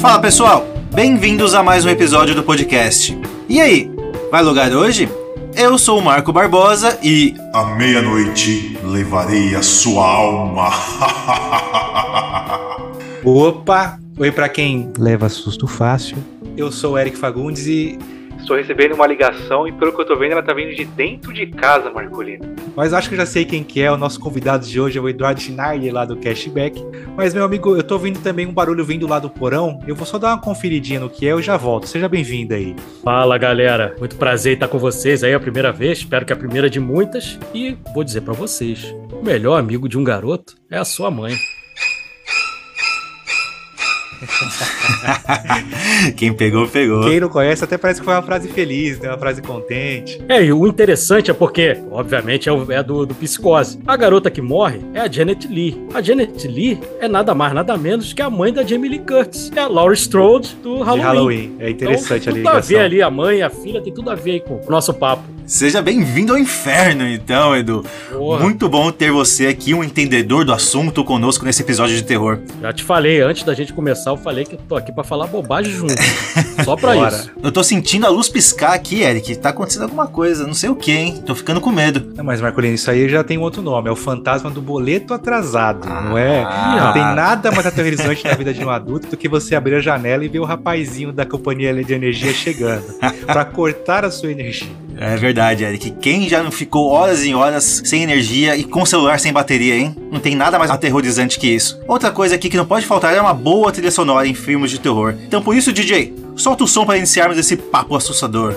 Fala pessoal, bem-vindos a mais um episódio do podcast. E aí, vai lugar hoje? Eu sou o Marco Barbosa e. À meia-noite levarei a sua alma. Opa! Oi pra quem leva susto fácil. Eu sou o Eric Fagundes e Estou recebendo uma ligação e pelo que eu tô vendo, ela tá vindo de dentro de casa, Marcolino. Mas acho que eu já sei quem que é. O nosso convidado de hoje é o Eduardo Schneider, lá do Cashback. Mas, meu amigo, eu tô ouvindo também um barulho vindo lá do porão. Eu vou só dar uma conferidinha no que é e já volto. Seja bem-vindo aí. Fala, galera. Muito prazer estar com vocês aí a primeira vez. Espero que a primeira de muitas. E vou dizer para vocês, o melhor amigo de um garoto é a sua mãe. Quem pegou, pegou. Quem não conhece até parece que foi uma frase feliz, né? Uma frase contente. É, e o interessante é porque, obviamente, é, o, é do, do Psicose. A garota que morre é a Janet Lee. A Janet Lee é nada mais, nada menos que a mãe da Jamie Lee Curtis. É a Laurie Strode do Halloween. De Halloween. É interessante então, ali. Tudo a ver ali, a mãe, a filha, tem tudo a ver aí com o nosso papo. Seja bem-vindo ao inferno, então, Edu. Porra. Muito bom ter você aqui, um entendedor do assunto, conosco nesse episódio de terror. Já te falei, antes da gente começar, eu falei que eu tô aqui pra falar bobagem junto. Só pra Bora. isso. Eu tô sentindo a luz piscar aqui, Eric. Tá acontecendo alguma coisa, não sei o que, hein? Tô ficando com medo. Não, mas, Marcolino, isso aí já tem um outro nome. É o fantasma do boleto atrasado. não é? Ah. Não tem nada mais aterrorizante na vida de um adulto do que você abrir a janela e ver o rapazinho da companhia de energia chegando. pra cortar a sua energia. É verdade, Eric. Quem já não ficou horas e horas sem energia e com celular sem bateria, hein? Não tem nada mais aterrorizante que isso. Outra coisa aqui que não pode faltar é uma boa trilha sonora em filmes de terror. Então por isso, DJ, solta o som para iniciarmos esse papo assustador.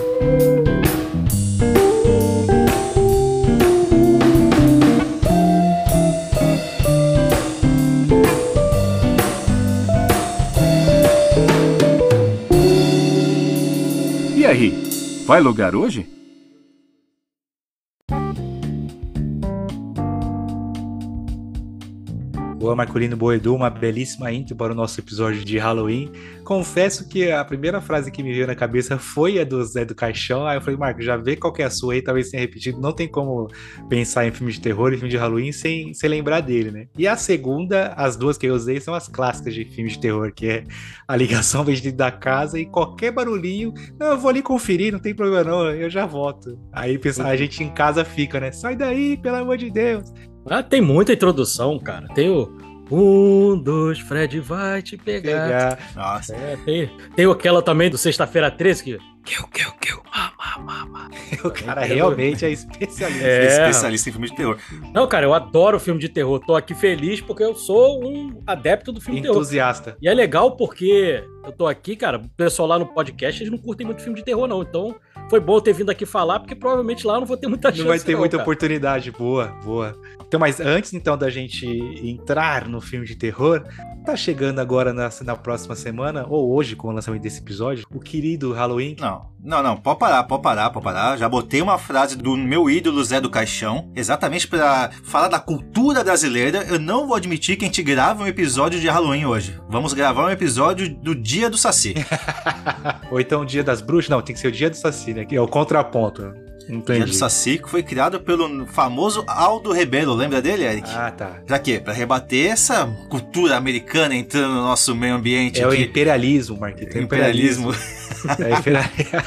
E aí, vai lugar hoje? Boa, Marcolino Boedu, uma belíssima intro para o nosso episódio de Halloween. Confesso que a primeira frase que me veio na cabeça foi a do Zé do Caixão. Aí eu falei, Marco, já vê qual que é a sua aí, talvez tenha repetido. Não tem como pensar em filme de terror e filme de Halloween sem, sem lembrar dele, né? E a segunda, as duas que eu usei, são as clássicas de filme de terror, que é a ligação vem dentro da casa e qualquer barulhinho. Não, eu vou ali conferir, não tem problema não, eu já volto. Aí a gente em casa fica, né? Sai daí, pelo amor de Deus. Ah, tem muita introdução, cara. Tem o. Um, dois, Fred vai te pegar. Pegar. Nossa. É, tem, tem aquela também do Sexta-feira 13 que. Kill, kill, kill. Mama, mama. O cara realmente é especialista. É. Especialista em filmes de terror. Não, cara, eu adoro filme de terror. Tô aqui feliz porque eu sou um adepto do filme de terror. Entusiasta. E é legal porque eu tô aqui, cara, o pessoal lá no podcast, eles não curtem muito filme de terror, não. Então, foi bom ter vindo aqui falar, porque provavelmente lá eu não vou ter muita chance. Não vai ter muita cara. oportunidade. Boa, boa. Então, mas antes então da gente entrar no filme de terror, tá chegando agora na, na próxima semana, ou hoje, com o lançamento desse episódio, o querido Halloween. Não, não, não, pode parar, pode parar, pode parar. Já botei uma frase do meu ídolo Zé do Caixão, exatamente pra falar da cultura brasileira. Eu não vou admitir que a gente grava um episódio de Halloween hoje. Vamos gravar um episódio do Dia do Saci. Ou então o Dia das Bruxas. Não, tem que ser o Dia do Saci, né? É o contraponto. Dia Entendi. do Saci que foi criado pelo famoso Aldo Rebelo, lembra dele, Eric? Ah, tá. Pra quê? Pra rebater essa cultura americana entrando no nosso meio ambiente É o aqui. imperialismo, Marquito. é o imperialismo. É imperialismo.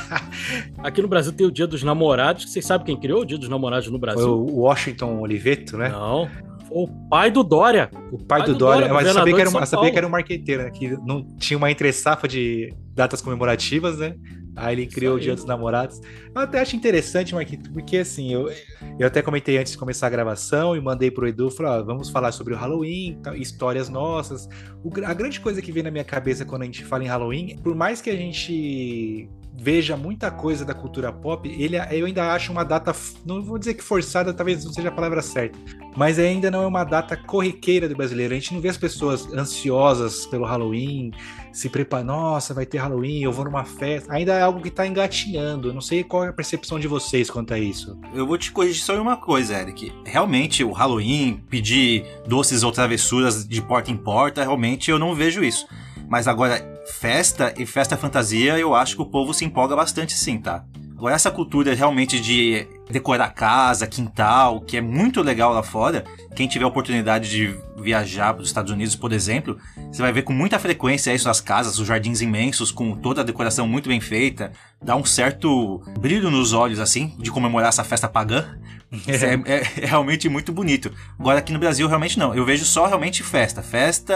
Aqui no Brasil tem o Dia dos Namorados. Vocês sabem quem criou o Dia dos Namorados no Foi Brasil? o Washington Oliveto, né? Não. Foi o pai do Dória. O pai, do, Dória, mas eu sabia que, era um, eu sabia que era um marqueteiro, né? Que não tinha uma entre-safra de datas comemorativas, né? Aí ele criou o. Dia dos Namorados. Eu até acho interessante, Marquito, porque assim, eu, eu até comentei antes de começar a gravação e mandei pro Edu, falei, ó, vamos falar sobre o Halloween, tá, histórias nossas. O a grande coisa que vem na minha cabeça quando a gente fala em Halloween, por mais que a gente veja muita coisa da cultura pop, ele, eu ainda acho uma data, não vou dizer que forçada, talvez não seja a palavra certa, mas ainda não é uma data corriqueira do brasileiro. A gente não vê as pessoas ansiosas pelo Halloween, se preparar, nossa, vai ter Halloween, eu vou numa festa. Ainda é algo que tá engatinhando. Eu não sei qual é a percepção de vocês quanto a isso. Eu vou te corrigir só em uma coisa, Eric. Realmente, o Halloween, pedir doces ou travessuras de porta em porta, realmente eu não vejo isso. Mas agora, festa e festa fantasia, eu acho que o povo se empolga bastante sim, tá? Agora, essa cultura realmente de decorar casa, quintal, que é muito legal lá fora, quem tiver a oportunidade de viajar para os Estados Unidos, por exemplo, você vai ver com muita frequência isso nas casas, os jardins imensos, com toda a decoração muito bem feita, dá um certo brilho nos olhos, assim, de comemorar essa festa pagã. É, é- é realmente muito bonito. Agora aqui no Brasil realmente não. Eu vejo só realmente festa. Festa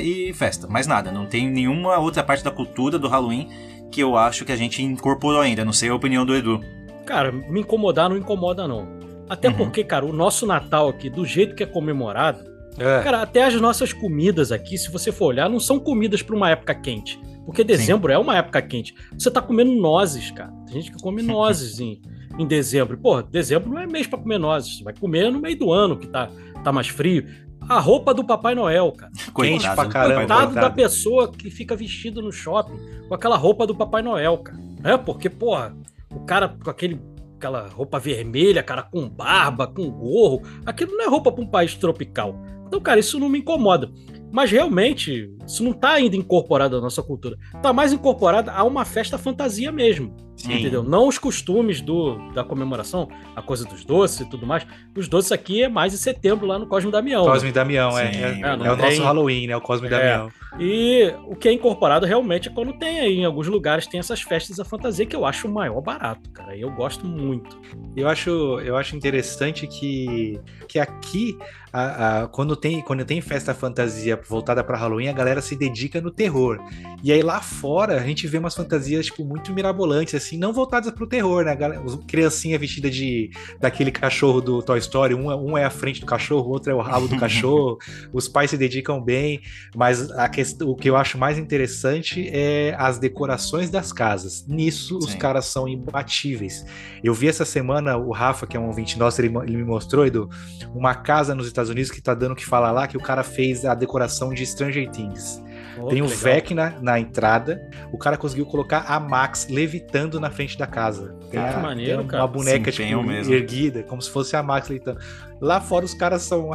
e festa. Mais nada. Não tem nenhuma outra parte da cultura do Halloween que eu acho que a gente incorporou ainda. Não sei a opinião do Edu. Cara, me incomodar não incomoda, não. Até Uhum. porque, cara, o nosso Natal aqui, do jeito que é comemorado, É. cara, até as nossas comidas aqui, se você for olhar, não são comidas para uma época quente. Porque dezembro é uma época quente. Você tá comendo nozes, cara. Tem gente que come nozes em, em dezembro. Pô, dezembro não é mês pra comer nozes. Você vai comer no meio do ano, que tá, tá mais frio. A roupa do Papai Noel, cara. Quente pra caramba. Noel. Coitado da coitado. pessoa que fica vestido no shopping com aquela roupa do Papai Noel, cara. É, porque, porra, o cara com aquele, aquela roupa vermelha, cara, com barba, com gorro, aquilo não é roupa pra um país tropical. Então, cara, isso não me incomoda. Mas realmente, isso não tá ainda incorporado à nossa cultura. Tá mais incorporado a uma festa fantasia mesmo. Sim. Entendeu? Não os costumes do, da comemoração, a coisa dos doces e tudo mais. Os doces aqui é mais em setembro, lá no Cosme Damião. Cosme e Damião, é. É, é, é o nosso tem- Halloween, né? O Cosme e É. Damião. E o que é incorporado realmente é quando tem aí, em alguns lugares, tem essas festas da fantasia que eu acho o maior barato, cara. E eu gosto muito. Eu acho, eu acho interessante que, que aqui, a- a- quando, tem, quando tem festa fantasia voltada para Halloween, a galera se dedica no terror. E aí lá fora a gente vê umas fantasias tipo, muito mirabolantes, assim, não voltadas pro terror, né? Galera- os- Criancinha vestida de daquele cachorro do Toy Story, um, é- um é a frente do cachorro, o outro é o rabo do cachorro. Os pais se dedicam bem, mas a questão, o que eu acho mais interessante é as decorações das casas. Nisso os Sim. caras são imbatíveis. Eu vi essa semana o Rafa, que é um ouvinte nosso, ele, ele me mostrou, Edu, uma casa nos Estados Unidos que tá dando o que falar lá, que o cara fez a decoração de Stranger Things. Oh, Tem o legal. Vecna na entrada, o cara conseguiu colocar a Max levitando na frente da casa. Tem, Ah, a- que maneiro, tem cara. uma boneca Se tipo, mesmo. erguida, como se fosse a Max levitando. Lá fora os caras são,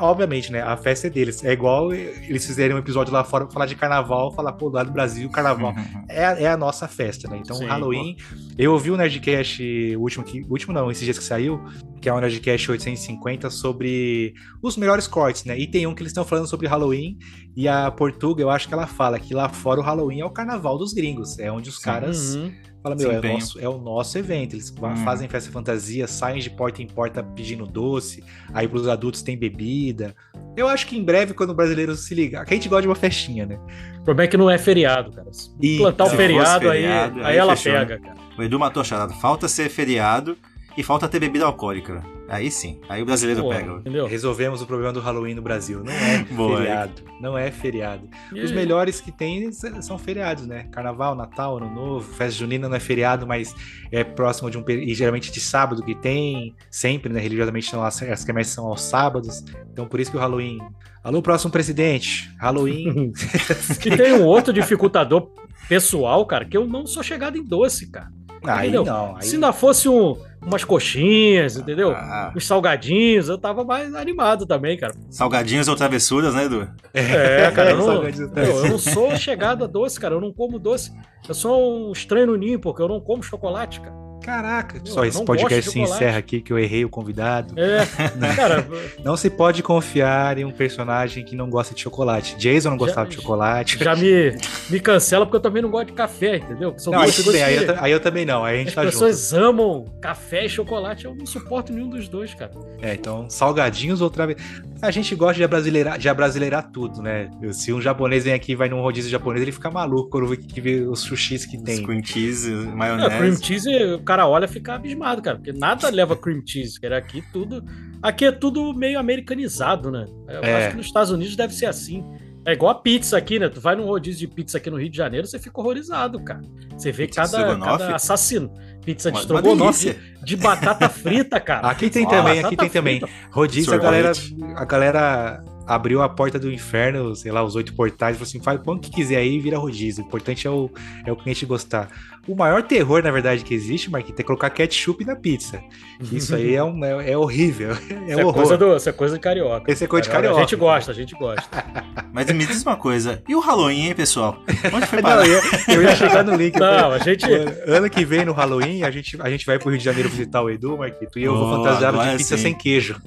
obviamente, né, a festa é deles. É igual eles fizerem um episódio lá fora pra falar de carnaval, falar, pô, lá do Brasil, carnaval é, a- é a nossa festa, né? Então, Sim, Halloween. Eu ouvi o Nerdcast, o último, que, o último não, esses dias que saiu, que é o Nerdcast 850, sobre os melhores cortes, né? E tem um que eles estão falando sobre Halloween, e a Portuga, eu acho que ela fala que lá fora o Halloween é o carnaval dos gringos. É onde os caras Uhum. falam, meu, é o, nosso, é o nosso evento. Eles Hum. fazem festa fantasia, saem de porta em porta pedindo doce, aí pros adultos tem bebida. Eu acho que em breve, quando o brasileiro se ligar, que a gente gosta de uma festinha, né? O problema é que não é feriado, cara. Se E plantar o se feriado, fosse aí, feriado, aí, aí ela fechou, pega, cara. O Edu matou a charada. Falta ser feriado e falta ter bebida alcoólica. Aí sim. Aí o brasileiro Pô, pega. Entendeu? Resolvemos o problema do Halloween no Brasil. Não é Boa, feriado. Não é feriado. E Os aí? melhores que tem são feriados, né? Carnaval, Natal, Ano Novo, Festa Junina não é feriado, mas é próximo de um período. E geralmente de sábado que tem, sempre, né? Religiosamente são as, as quermesses são aos sábados. Então por isso que o Halloween. Alô, próximo presidente. Halloween. E tem um outro dificultador pessoal, cara, que eu não sou chegado em doce, cara. aí Entendeu? não. Aí... Se ainda fosse um, umas coxinhas, entendeu? Ah, Uns salgadinhos, eu tava mais animado também, cara. salgadinhos ou travessuras, né, Edu? É, cara, eu não, eu, eu não sou chegado a doce, cara. Eu não como doce. Eu sou um estranho no ninho, porque eu não como chocolate, cara. Caraca, Eu só esse podcast se encerra aqui que eu errei o convidado. É, cara, Não se pode confiar em um personagem que não gosta de chocolate. Jason não gostava Já- de chocolate. já me, me cancela porque eu também não gosto de café, entendeu? São Não, aí coisas bem, aí que eu, aí eu também não, aí a gente as tá junto. pessoas amam café e chocolate. Eu não suporto nenhum dos dois, cara. É, então, salgadinhos outra vez. A gente gosta de abrasileirar, de abrasileirar tudo, né? Se um japonês vem aqui e vai num rodízio japonês, ele fica maluco quando vê, vê os sushis que Os tem. cream cheese, É, cream maionese. cheese, o cara olha e fica abismado, cara, porque nada leva cream cheese, cara. Aqui tudo, aqui é tudo meio americanizado, né? Eu É. acho que nos Estados Unidos deve ser assim. É igual a pizza aqui, né? Tu vai num rodízio de pizza aqui no Rio de Janeiro, você fica horrorizado, cara. Você vê Pizza cada, cada assassino. Pizza de estrogonofe de batata frita, cara. Aqui tem Ó, também, aqui tem também. frita. Rodízio, a galera, a galera abriu a porta do inferno, sei lá, os oito portais, falou assim: faz o que quiser aí e vira rodízio. O importante é o, é o cliente gostar. O maior terror, na verdade, que existe, Marquinhos, é colocar ketchup na pizza. Isso aí é, um, é, é horrível. É Isso é, coisa do, isso é coisa de carioca. Esse é coisa de carioca. A gente gosta, a gente gosta. Mas me diz uma coisa, e o Halloween, hein, pessoal? Onde foi Não, parar? eu, eu ia chegar no link. Não, a gente. Ano- que vem, no Halloween, a gente, a gente vai pro Rio de Janeiro visitar o Edu, Marquito, e eu vou Oh, fantasiado de pizza sim. sem queijo.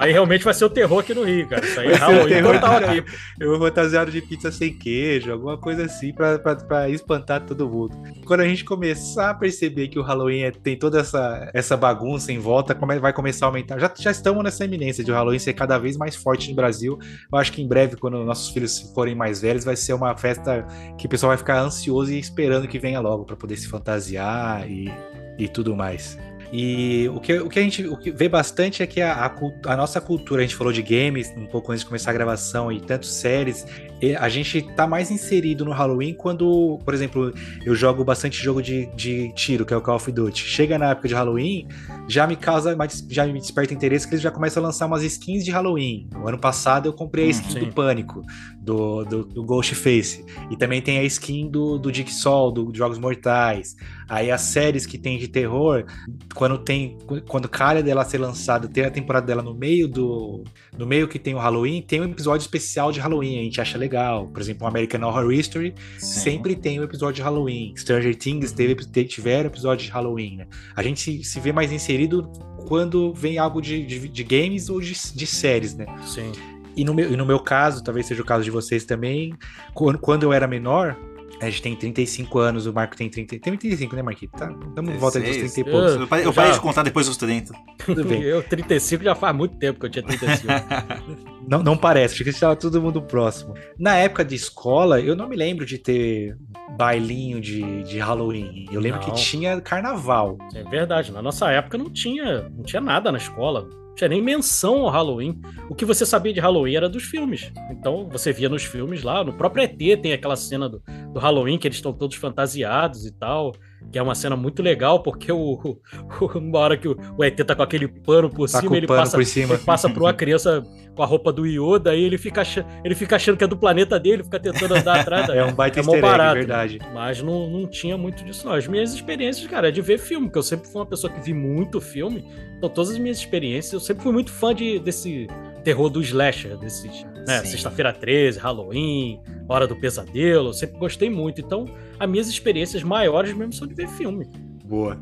Aí realmente vai ser o terror aqui no Rio, cara. Isso aí é Vai Halloween total aqui. Eu vou fantasiado de pizza sem queijo, alguma coisa assim, pra, pra, pra espantar todo mundo. Quando a gente começar a perceber que o Halloween é- tem toda essa, essa bagunça em volta, come- vai começar a aumentar. Já, já estamos nessa iminência de o Halloween ser cada vez mais forte no Brasil. Eu acho que em breve, quando nossos filhos forem mais velhos, vai ser uma festa que o pessoal vai ficar ansioso e esperando que venha logo pra poder se fantasiar e, e tudo mais. E o que, o que a gente o que vê bastante é que a, a a nossa cultura, a gente falou de games um pouco antes de começar a gravação e tanto séries, e a gente tá mais inserido no Halloween quando, por exemplo, eu jogo bastante jogo de, de tiro, que é o Call of Duty. Chega na época de Halloween, já me causa, já me desperta interesse que eles já começam a lançar umas skins de Halloween. O ano passado eu comprei a Hum, skin sim. do Pânico, do, do, do Ghostface. E também tem a skin do, do Jigsaw, do Jogos Mortais. Aí as séries que tem de terror, quando tem quando calha dela ser lançada, tem a temporada dela no meio do no meio que tem o Halloween, tem um episódio especial de Halloween, a gente acha legal. Por exemplo, o American Horror History Sim. sempre tem um episódio de Halloween. Stranger Things teve te- tiveram episódio de Halloween, né? A gente se, se vê mais inserido quando vem algo de, de, de games ou de, de séries, né? Sim. E no, meu, e no meu caso, talvez seja o caso de vocês também, quando, quando eu era menor, a gente tem 35 anos, o Marco tem 30. Tem 35, né, Marquinhos? Tá, estamos em volta dos 30 e poucos. Eu parei, eu parei de contar depois dos 30. Tudo bem. Eu, 35, já faz muito tempo que eu tinha 35. Não, não parece, porque estava todo mundo próximo. Na época de escola, eu não me lembro de ter bailinho de, de Halloween. Eu lembro Não. que tinha carnaval. É verdade, na nossa época não tinha, não tinha nada na escola. Não tinha nem menção ao Halloween. O que você sabia de Halloween era dos filmes. Então você via nos filmes lá, no próprio ET tem aquela cena do, do Halloween que eles estão todos fantasiados e tal. Que é uma cena muito legal, porque o, o, uma hora que o, o ET tá com aquele pano por Tá cima, ele pano passa, por cima. ele passa por uma criança com a roupa do Yoda, aí ele fica, ach- ele fica achando que é do planeta dele, fica tentando andar atrás. da- É um baita É easter egg, barato. verdade. mas não, não tinha muito disso, não. As minhas experiências, cara, é de ver filme, porque eu sempre fui uma pessoa que vi muito filme. Então, todas as minhas experiências, eu sempre fui muito fã de, desse terror do slasher, desses, né? Sexta-feira 13, Halloween, Hora do Pesadelo. Eu sempre gostei muito. Então, as minhas experiências maiores mesmo são de ver filme. Boa.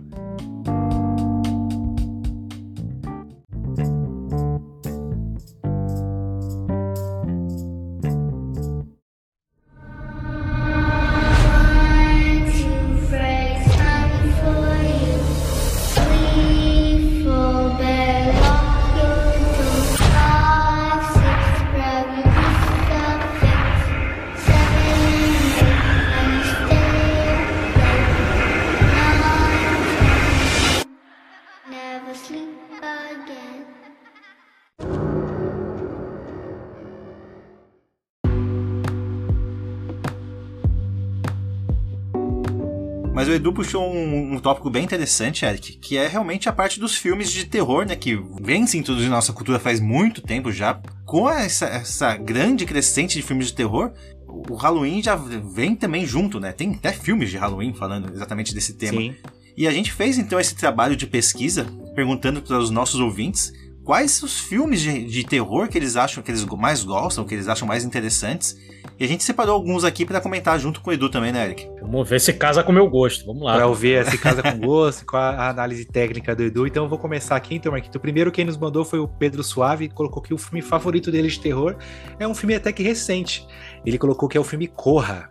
O Edu puxou um, um tópico bem interessante, Eric, que é realmente a parte dos filmes de terror, né? Que vem se introduzir na nossa cultura faz muito tempo já. Com essa, essa grande crescente de filmes de terror, o Halloween já vem também junto, né? Tem até filmes de Halloween falando exatamente desse tema. Sim. E a gente fez então esse trabalho de pesquisa, perguntando para os nossos ouvintes quais os filmes de, de terror que eles acham que eles mais gostam, que eles acham mais interessantes. E a gente separou alguns aqui para comentar junto com o Edu também, né, Eric? Vamos ver se casa com o meu gosto. Vamos lá. Pra eu ver se casa com gosto, com a análise técnica do Edu. Então eu vou começar aqui, então, Marquito. O primeiro quem nos mandou foi o Pedro Suave, que colocou que o filme favorito dele de terror é um filme até que recente. Ele colocou que é o filme Corra.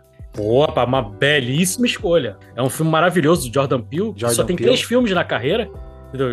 Pá, uma belíssima escolha. É um filme maravilhoso do Jordan Peele. Jordan só tem Peele. três filmes na carreira.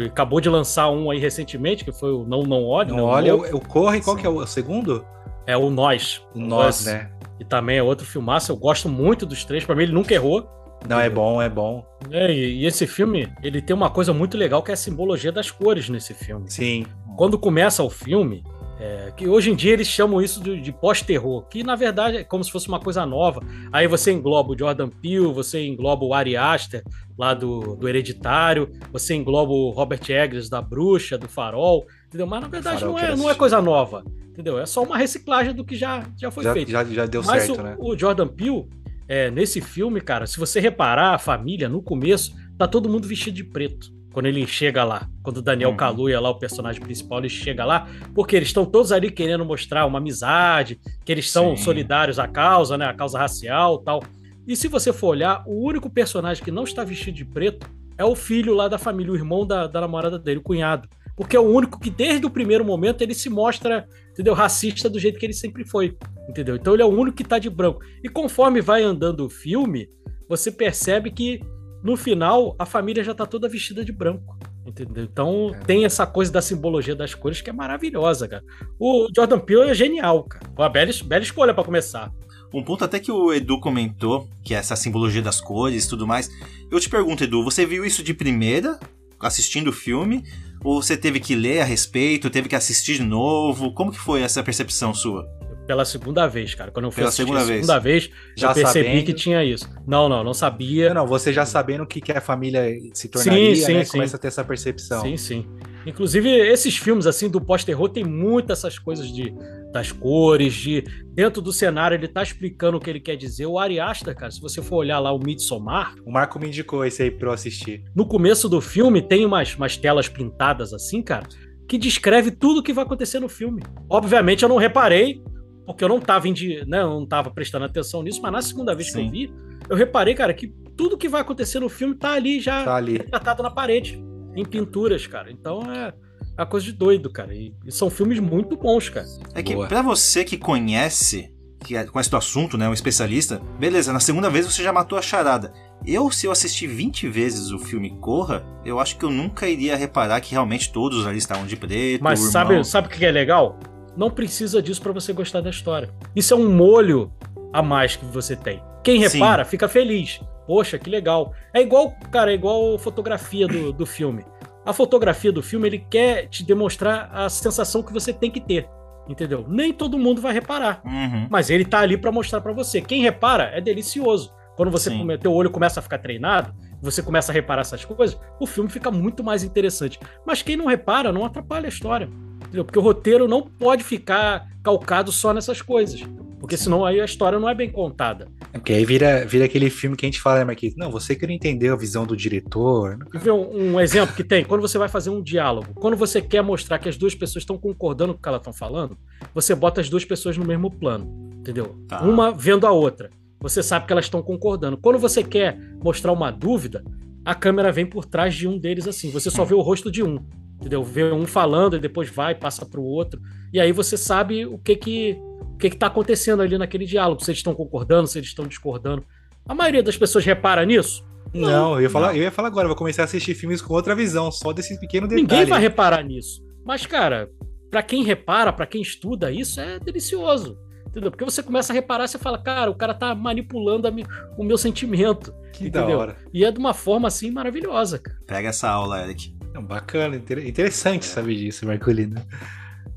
Acabou de lançar um aí recentemente, que foi o Não Não Olhe. né, Não, o olha, novo. o, o Corra e qual que é o segundo? É o Nós. O Nós, né? E também é outro filmaço. Eu gosto muito dos três. Pra mim, ele nunca errou. Não, é bom, é bom. É, e, e esse filme, ele tem uma coisa muito legal que é a simbologia das cores nesse filme. Sim. Quando começa o filme, é, que hoje em dia eles chamam isso de, de pós-terror, que na verdade é como se fosse uma coisa nova. Aí você engloba o Jordan Peele, você engloba o Ari Aster, lá do, do Hereditário, você engloba o Robert Eggers, da Bruxa, do Farol. Entendeu? Mas na verdade não é, não é coisa nova. Entendeu? É só uma reciclagem do que já, já foi Já, feito. já, já deu Mas certo, o, né? o Jordan Peele, é, nesse filme, cara, se você reparar, a família, no começo, tá todo mundo vestido de preto. Quando ele chega lá, quando o Daniel Uhum. Kaluuya, lá, o personagem principal, ele chega lá, porque eles estão todos ali querendo mostrar uma amizade, que eles são Sim. solidários à causa, né? A causa racial tal. E se você for olhar, o único personagem que não está vestido de preto é o filho lá da família, o irmão da, da namorada dele, o cunhado. Porque é o único que, desde o primeiro momento, ele se mostra, entendeu, racista do jeito que ele sempre foi, entendeu? Então ele é o único que tá de branco. E conforme vai andando o filme, você percebe que, no final, a família já tá toda vestida de branco. Entendeu? Então É. tem essa coisa da simbologia das cores que é maravilhosa, cara. O Jordan Peele é genial, cara. Uma bela, bela escolha pra começar. Um ponto até que o Edu comentou, que é essa simbologia das cores e tudo mais. Eu te pergunto, Edu, você viu isso de primeira, assistindo o filme? Ou você teve que ler a respeito, teve que assistir de novo? Como que foi essa percepção sua? Pela segunda vez, cara. Quando eu fui Pela assistir segunda a vez. segunda vez, Já eu percebi sabendo. que tinha isso. Não, não, não sabia. Não, não, você já sabendo o que, que a família se tornaria, sim, né? sim. Começa a ter essa percepção. Sim, sim. Inclusive, esses filmes assim do pós-terror tem muitas essas coisas de das cores, de dentro do cenário ele tá explicando o que ele quer dizer. O Ari Aster, cara, se você for olhar lá o Midsommar, O Marco me indicou esse aí pra eu assistir. no começo do filme tem umas, umas telas pintadas assim, cara, que descreve tudo o que vai acontecer no filme. Obviamente eu não reparei, porque eu não tava, indi... né, eu não tava prestando atenção nisso, mas na segunda vez que Sim. eu vi, eu reparei, cara, que tudo que vai acontecer no filme tá ali já Tá ali. retratado na parede, em pinturas, cara. Então é é uma coisa de doido, cara. E, e são filmes muito bons, cara. É que Boa. pra você que conhece, que é- conhece do assunto, né, um especialista, beleza, na segunda vez você já matou a charada. Eu, se eu assistir 20 vezes o filme Corra, eu acho que eu nunca iria reparar que realmente todos ali estavam de preto. Mas irmão- sabe, sabe o que é legal? Não precisa disso pra você gostar da história. Isso é um molho a mais que você tem. Quem Sim. repara, fica feliz. Poxa, que legal. É igual, cara, é igual fotografia do, do filme. A fotografia do filme, ele quer te demonstrar a sensação que você tem que ter. Entendeu? Nem todo mundo vai reparar. Uhum. Mas ele tá ali pra mostrar pra você. Quem repara é delicioso. Quando você Sim. come, teu olho começa a ficar treinado, você começa a reparar essas coisas, o filme fica muito mais interessante. Mas quem não repara não atrapalha a história. Entendeu? Porque o roteiro não pode ficar calcado só nessas coisas. Porque senão aí a história não é bem contada. É porque aí vira, vira aquele filme que a gente fala, né, Marquinhos? Não, você que não entendeu a visão do diretor. Quer ver um, um exemplo que tem? Quando você vai fazer um diálogo, quando você quer mostrar que as duas pessoas estão concordando com o que elas estão falando, você bota as duas pessoas no mesmo plano, entendeu? Tá. Uma vendo a outra. Você sabe que elas estão concordando. Quando você quer mostrar uma dúvida, a câmera vem por trás de um deles assim. Você só vê o rosto de um, entendeu? Vê um falando e depois vai, passa para o outro. E aí você sabe o que que o que que tá acontecendo ali naquele diálogo, se eles estão concordando, se eles estão discordando. A maioria das pessoas repara nisso? Não, eu ia falar, Não. eu ia falar agora, eu vou começar a assistir filmes com outra visão, só desse pequeno detalhe. Ninguém vai reparar nisso. Mas, cara, pra quem repara, pra quem estuda isso, é delicioso. Entendeu? Porque você começa a reparar, você fala, cara, o cara tá manipulando a mi- o meu sentimento. Que da entendeu? hora. E é de uma forma assim maravilhosa, cara. Pega essa aula, Eric. Bacana, inter- interessante saber disso, Marcolino.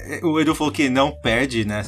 É, O Edu falou que não perde, né,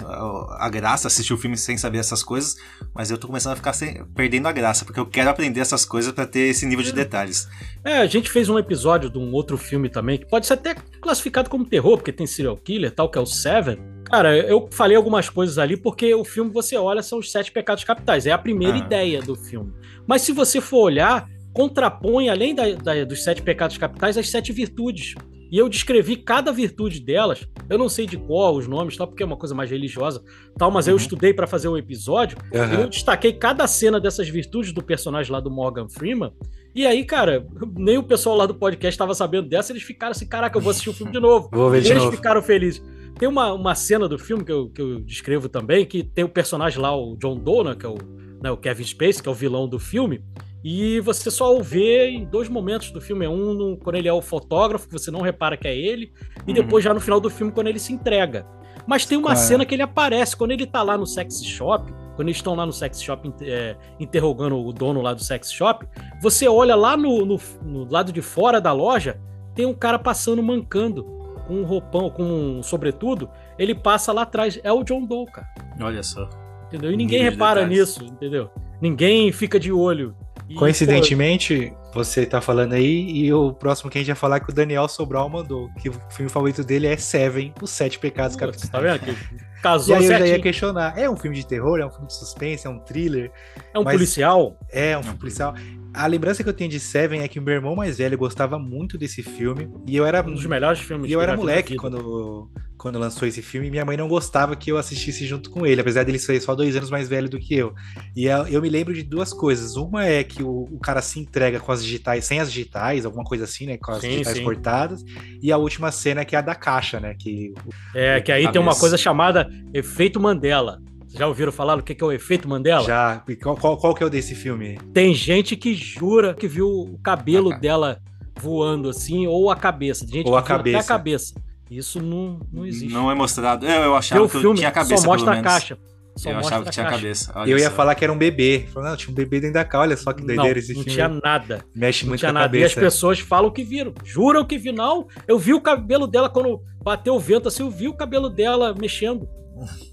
a graça assistir o filme sem saber essas coisas, mas eu tô começando a ficar sem- perdendo a graça, porque eu quero aprender essas coisas pra ter esse nível de detalhes. É, a gente fez um episódio de um outro filme também, que pode ser até classificado como terror, porque tem serial killer tal, que é o Seven. Cara, eu falei algumas coisas ali porque o filme você olha são os sete pecados capitais, é a primeira Ah. ideia do filme. Mas se você for olhar, contrapõe, além da- da- dos sete pecados capitais, as sete virtudes. E eu descrevi cada virtude delas. Eu não sei de qual os nomes, tal, porque é uma coisa mais religiosa, tal, mas eu Uhum. estudei pra fazer o episódio. Eu destaquei cada cena dessas virtudes do personagem lá do Morgan Freeman. E aí, cara, nem o pessoal lá do podcast estava sabendo dessa, eles ficaram assim: caraca, eu vou assistir o filme de novo. Vou ver E de eles novo. ficaram felizes. Tem uma, uma cena do filme que eu, que eu descrevo também, que tem o personagem lá, o John Doe, né, que é o, né, o Kevin Space, que é o vilão do filme. E você só o vê em dois momentos do filme. É um no- quando ele é o fotógrafo, que você não repara que é ele, e Uhum. depois já no final do filme, quando ele se entrega. Mas tem uma cena que ele aparece, quando ele tá lá no sex shop, quando eles estão lá no sex shop é, interrogando o dono lá do sex shop, você olha lá no, no- no lado de fora da loja, tem um cara passando mancando, com um roupão, com um sobretudo, ele passa lá atrás. É o John Doe, cara. Olha só. Entendeu? E ninguém Nível repara nisso, entendeu? Ninguém fica de olho. E, Coincidentemente, Você tá falando aí, e o próximo que a gente ia falar é que o Daniel Sobral mandou, que o filme favorito dele é Seven, os Sete Pecados Capitais. tá vendo? Que E casou aí eu já ia questionar, é um filme de terror, é um filme de suspense, é um thriller, É um policial? é um filme policial. A lembrança que eu tenho de Seven é que meu irmão mais velho gostava muito desse filme, e eu era Um dos melhores filmes E eu era moleque quando, quando lançou esse filme minha mãe não gostava que eu assistisse junto com ele, apesar dele ser só dois anos mais velho do que eu. E eu, me lembro de duas coisas. Uma é que o, o cara se entrega com as digitais, sem as digitais, alguma coisa assim, né? Com as Sim, digitais sim. cortadas. E a última cena que é a da caixa, né? Que É, que aí tem uma Cabeça. coisa chamada efeito Mandela. Vocês Já ouviram falar do que é o efeito Mandela? já. Qual, qual, qual que é o desse filme? Tem gente que jura que viu o cabelo Ah, tá. dela voando assim, ou a cabeça. Tem gente Ou que a até a cabeça. Cabeça. Isso não, não existe. Não é mostrado. Eu, eu achava que eu tinha a cabeça, só mostra pelo a caixa. Só eu achava que tinha a caixa. cabeça. E olha eu ia só. falar que era um bebê. Falei, não, tinha um bebê dentro da caixa. Olha só que Não, doideira esse não filme. tinha nada. Mexe Não muito tinha com a nada. E as cabeça. pessoas falam que viram. Juram que viram. Não, eu vi o cabelo dela quando bateu o vento assim, eu vi o cabelo dela mexendo.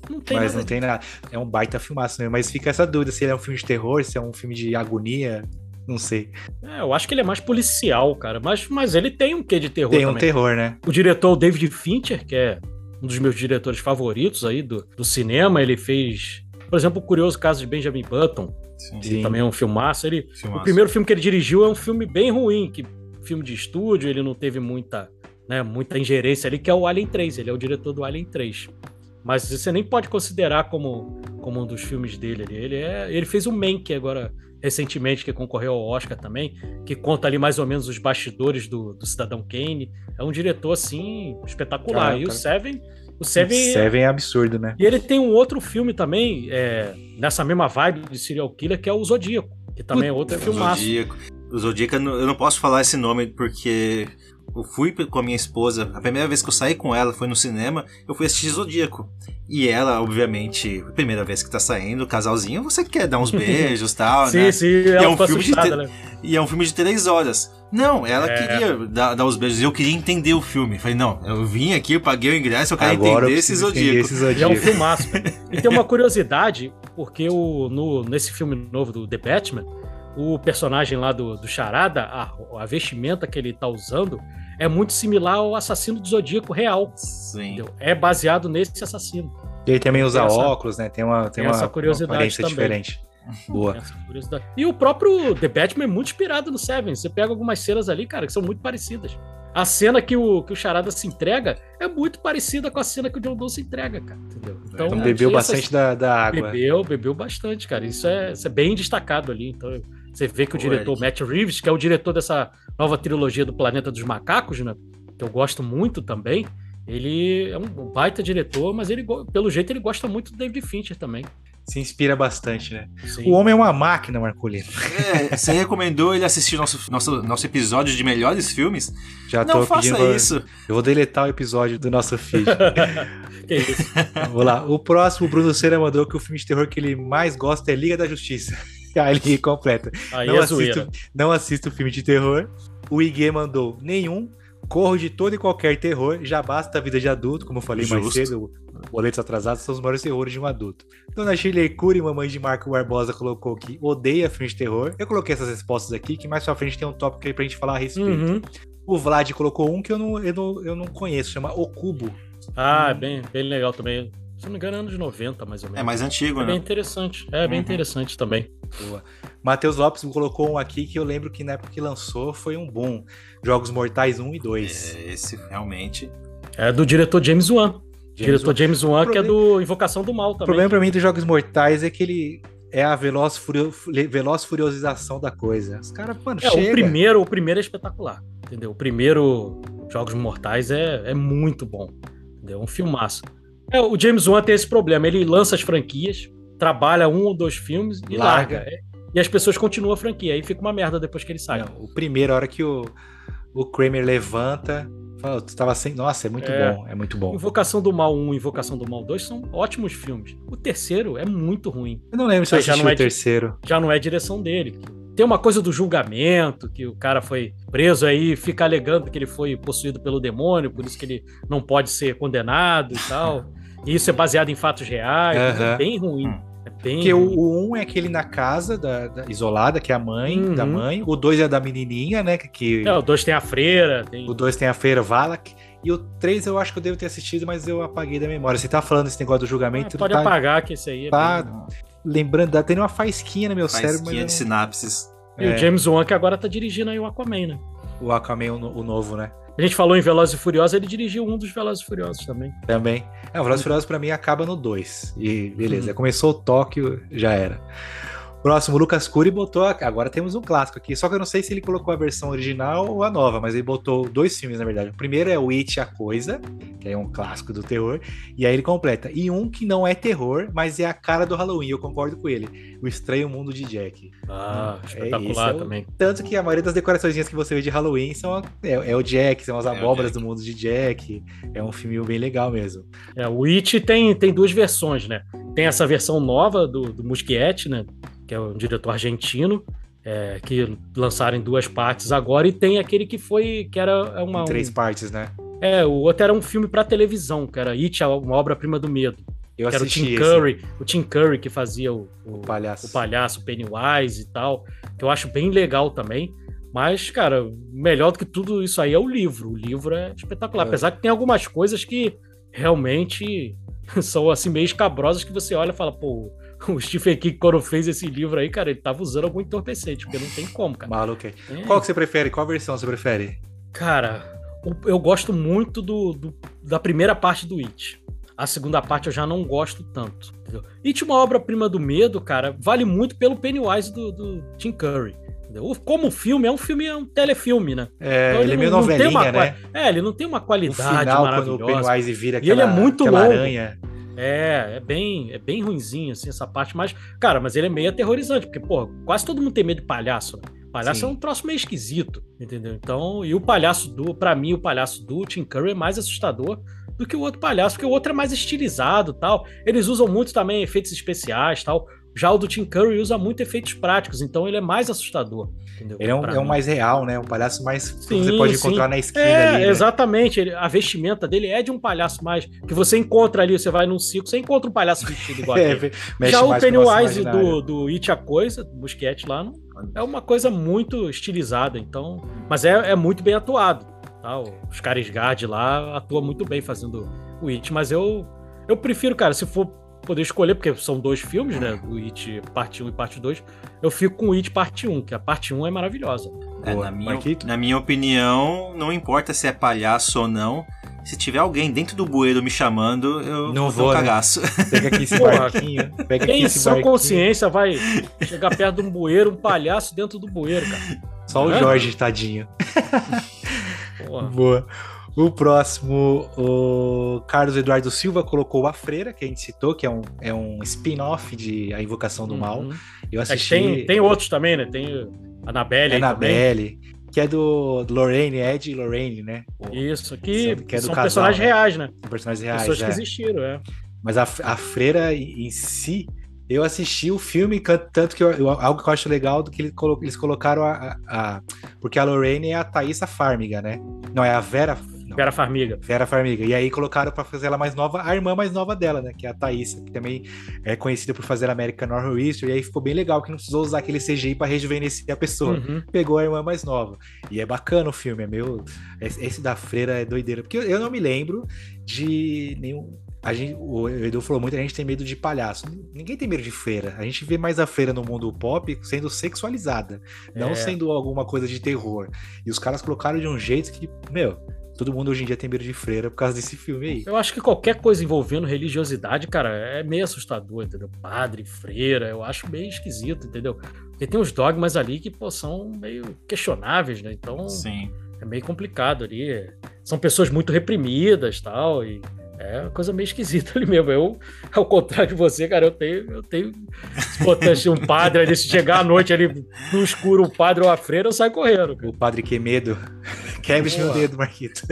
Não tem Mas nada não tem nada. É um baita filmaço mesmo. Mas fica essa dúvida se ele é um filme de terror, se é um filme de agonia. Não sei. É, eu acho que ele é mais policial, cara. Mas, mas ele tem um quê de terror Tem um também. terror, né? O diretor David Fincher, que é um dos meus diretores favoritos aí do, do cinema, ele fez, por exemplo, o curioso caso de Benjamin Button, Sim, que também é um filmaço. Ele, filmaço. o primeiro filme que ele dirigiu é um filme bem ruim, que filme de estúdio, ele não teve muita, né, muita ingerência ali, que é o Alien 3. Ele é o diretor do Alien 3. Mas você nem pode considerar como, como um dos filmes dele. ali. Ele, é, ele fez o Mank agora recentemente, que concorreu ao Oscar também, que conta ali mais ou menos os bastidores do, do Cidadão Kane. É um diretor, assim, espetacular. Ah, e o. Seven... O Seven, Seven é absurdo, né? e ele tem um outro filme também, é, nessa mesma vibe de serial killer, que é o Zodíaco, que também é outro O filmaço. Zodíaco. O Zodíaco, eu não- eu não posso falar esse nome porque eu fui com a minha esposa, a primeira vez que eu saí com ela foi no cinema, eu fui assistir Zodíaco. E ela, obviamente, primeira vez que tá saindo, casalzinho, você quer dar uns beijos e tal, sim, né? sim, ela é um filme de te- né? E é um filme de três horas. Não, ela É. queria dar, dar os beijos, eu queria entender o filme. Falei, não, eu vim aqui, eu paguei o ingresso, eu quero Agora eu entender esse preciso entender Zodíaco. esse E é um Zodíaco. filmaço. cara. E tem uma curiosidade, porque o, no, nesse filme novo do The Batman, o personagem lá do, do Charada, a, a vestimenta que ele tá usando, é muito similar ao assassino do Zodíaco real. Sim. entendeu? É baseado nesse assassino. E ele também usa Tem essa- óculos, né? Tem uma, tem tem uma, essa uma curiosidade aparência também. diferente. Boa. Curiosidade. E o próprio The Batman é muito inspirado no Seven. Você pega algumas cenas ali, cara, que são muito parecidas. A cena que o, que o Charada se entrega é muito parecida com a cena que o John Doe se entrega, cara. Entendeu? Então é, bebeu essas- bastante da, da água. Bebeu, bebeu bastante, cara. Isso é, isso é bem destacado ali. Então, você vê que o diretor. Matt Reeves, que é o diretor dessa nova trilogia do Planeta dos Macacos, né? Que eu gosto muito também. Ele é um baita diretor, mas ele, pelo jeito, ele gosta muito do David Fincher também. Se inspira bastante, né? Sim. O homem é uma máquina, Marcolino. É, você recomendou ele assistir nosso, nosso, nosso episódio de melhores filmes? Já tô não faça pedindo. pra- isso. Eu vou deletar o episódio do nosso feed. Que isso. Vamos lá. O próximo, o Bruno Cera mandou que o filme de terror que ele mais gosta é Liga da Justiça. Aí ele completa. Aí Não é assisto, zoeira. não assisto filme de terror. O Iguê mandou nenhum. Corro de todo e qualquer terror. Já basta a vida de adulto, como eu falei mais Justo. cedo. Boletos atrasados são os maiores terrores de um adulto. Dona Shirley Cury, mamãe de Marco Barbosa, colocou que odeia filme de terror. Eu coloquei essas respostas aqui, que mais pra frente tem um tópico aí pra gente falar a respeito. Uhum. O Vlad colocou um que eu não, eu não, eu não conheço, chama O Cubo. Ah, é bem, bem legal também. Se não me engano, é anos 90, mais ou menos. É mais antigo, É bem né? interessante. É bem Uhum. interessante também. Boa. Matheus Lopes colocou um aqui que eu lembro que na época que lançou foi um boom. Jogos Mortais 1 e 2. É, Esse realmente. É do diretor James Wan. James diretor James Wan, que é do Invocação do Mal O também. problema pra mim dos Jogos Mortais é que ele é a veloz, furio, veloz furiosização da coisa. Os caras, mano, É, chega. o primeiro, o primeiro é espetacular, entendeu? O primeiro Jogos Mortais é, é muito bom, entendeu? É um filmaço. É, o James Wan tem esse problema, ele lança as franquias, trabalha um ou dois filmes e Larga. larga. É, E as pessoas continuam a franquia, aí fica uma merda depois que ele sai. Não, o primeiro, a hora que o, o Kramer levanta, fala, tu tava sem. Nossa, é muito É. bom, é muito bom. Invocação do Mal 1 e Invocação do Mal 2 são ótimos filmes. O terceiro é muito ruim. Eu não lembro se eu já não o é de- terceiro. já não é direção dele. Tem uma coisa do julgamento, que o cara foi preso aí, fica alegando que ele foi possuído pelo demônio, por isso que ele não pode ser condenado e tal. E isso é baseado em fatos reais. Aham. É bem ruim. Hum. É bem. Porque o, o um é aquele na casa, da, da- isolada, que é a mãe, Uhum. da mãe. O dois é da menininha, né? Que, que- É, o 2 tem a freira, tem. o dois tem a feira Valak. E o três eu acho que eu devo ter assistido, mas eu apaguei da memória. Você tá falando esse negócio do julgamento, Ah, pode tá, apagar que esse aí é. tá bem- lembrando, tá tendo uma faisquinha no meu cérebro, mas Faísquinha eu de sinapses. E É. o James Wan que agora tá dirigindo aí o Aquaman, né? o Aquaman, o, o novo, né? A gente falou em Velozes e Furiosos, ele dirigiu um dos Velozes e Furiosos também. Também. É, o Velozes e Furiosos pra mim acaba no 2. E beleza, Uhum. começou o Tóquio, já era. Próximo, Lucas Cury botou. Agora temos um clássico aqui. Só que eu não sei se ele colocou a versão original ou a nova, mas ele botou dois filmes, na verdade. O primeiro é o It, A Coisa, que é um clássico do terror. E aí ele completa. E um que não é terror, mas é a cara do Halloween. Eu concordo com ele. O Estranho Mundo de Jack. Ah, É, espetacular é também. Tanto que a maioria das decorações que você vê de Halloween são é, é o Jack, são as o abóboras do mundo de Jack. É um filme bem legal mesmo. É, o It tem, tem duas versões, né? Tem essa versão nova do, do Muschietti, né? Que é um diretor argentino, é, que lançaram em duas partes agora, e tem aquele que foi, que era uma... em três um- partes, né? é, o outro era um filme pra televisão, que era It, uma obra-prima do medo. Eu que era o assisti Tim esse, Curry, o Tim Curry que fazia o, o, o palhaço. o palhaço Pennywise e tal, que eu acho bem legal também. Mas, cara, melhor do que tudo isso aí é o livro. O livro é espetacular. É. Apesar que tem algumas coisas que realmente são assim meio escabrosas que você olha e fala, pô, o Stephen King, quando fez esse livro aí, cara, ele tava usando algum entorpecente, porque não tem como, cara. Maluco. É. Qual que você prefere? Qual versão você prefere? Cara, o- eu gosto muito do, do- da primeira parte do It. A segunda parte eu já não gosto tanto. Entendeu? It, uma obra-prima do medo, cara, vale muito pelo Pennywise do, do Tim Curry. entendeu? O- Como filme, é um filme, é um telefilme, né? É, Então ele é não- meio não tem novelinha, uma né? É, ele não tem uma O qualidade final, quando o maravilhosa. Pennywise vira E ele é aquela, muito aquela longo. aranha. É, é bem, é bem ruinzinho, assim, essa parte. Mas, cara, mas ele é meio aterrorizante, porque, pô, quase todo mundo tem medo de palhaço, né? Palhaço Sim. é um troço meio esquisito, entendeu? Então, e o palhaço do, pra mim, o palhaço do Tim Curry é mais assustador do que o outro palhaço, porque o outro é mais estilizado tal. Eles usam muito também efeitos especiais tal. Já o do Tim Curry usa muito efeitos práticos, então ele é mais assustador. Entendeu? Ele é um, é um mais real, né? Um palhaço mais que Sim, você pode sim. encontrar na esquina É, ali. né? exatamente. Ele- a vestimenta dele é de um palhaço mais. Que você encontra ali, você vai num circo, você encontra um palhaço vestido igual É, aquele. Já o Pennywise do, do It a Coisa, do Busquete lá, não, é uma coisa muito estilizada, então. Mas é, é muito bem atuado. Tá? Os Skarsgård lá atuam muito bem fazendo o It, mas eu, eu prefiro, cara, se for poder escolher, porque são dois filmes, né? O It parte 1 e parte 2, eu fico com o It parte 1, que a parte 1 é maravilhosa. É, Boa. na, minha, Marquito? na minha opinião, não importa se é palhaço ou não. Se tiver alguém dentro do bueiro me chamando, eu Não vou, um né? cagaço. Pega aqui esse barquinho. Pega aqui Quem barquinho. consciência vai chegar perto de um bueiro, um palhaço dentro do bueiro, cara? Só o É? Jorge, tadinho. Porra. Boa. O próximo, o Carlos Eduardo Silva colocou A Freira, que a gente citou, que é um, é um spin-off de A Invocação do Mal. Uhum. Eu É assisti tem, tem outros também, né? Tem a Anabelle também. Annabelle, que é do Lorraine, Ed e Lorraine, né? O, Isso, que, Que é são casal, personagens né? reais, né? personagens reais. Pessoas é. que existiram, é. Mas a, a freira em si, eu assisti o filme, tanto que eu- eu- algo que eu acho legal do que ele colo- eles colocaram a, a- a- Porque a Lorraine é a Thaisa Farmiga, né? Não, é a Vera. Vera Farmiga. Vera Farmiga. E aí colocaram pra fazer ela mais nova, a irmã mais nova dela, né? Que é a Thaisa, que também é conhecida por fazer American Horror History. E aí ficou bem legal que não precisou usar aquele CGI pra rejuvenescer a pessoa Uhum. pegou a irmã mais nova. E é bacana o filme, é meu. Esse da freira é doideira. Porque eu- não me lembro de nenhum. A gente, o Edu falou muito, a gente tem medo de palhaço. Ninguém tem medo de freira. A gente vê mais a freira no mundo pop sendo sexualizada, não É. sendo alguma coisa de terror. E os caras colocaram de um jeito que, meu, todo mundo hoje em dia tem medo de freira por causa desse filme aí. Eu acho que qualquer coisa envolvendo religiosidade, cara, é meio assustador, entendeu? Padre, freira, eu acho meio esquisito, entendeu? Porque tem uns dogmas ali que, pô, são meio questionáveis, né? Então Sim. é meio complicado ali. São pessoas muito reprimidas tal, e é uma coisa meio esquisita ali mesmo. Eu, ao contrário de você, cara, eu tenho, eu tenho. Se botasse um padre ali, se chegar à noite ali no escuro, o padre ou a freira, eu saio correndo, cara. O padre que medo. Quebre meu dedo, Marquito.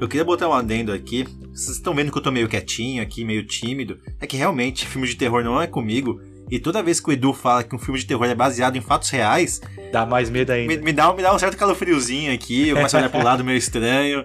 Eu queria botar um adendo aqui. Vocês estão vendo que eu tô meio quietinho aqui, meio tímido. É que realmente, filme de terror não é comigo. E toda vez que o Edu fala que um filme de terror é baseado em fatos reais, Dá mais medo ainda. me, me dá, me dá um certo calafriozinho aqui, eu começo a olhar pro lado meio estranho.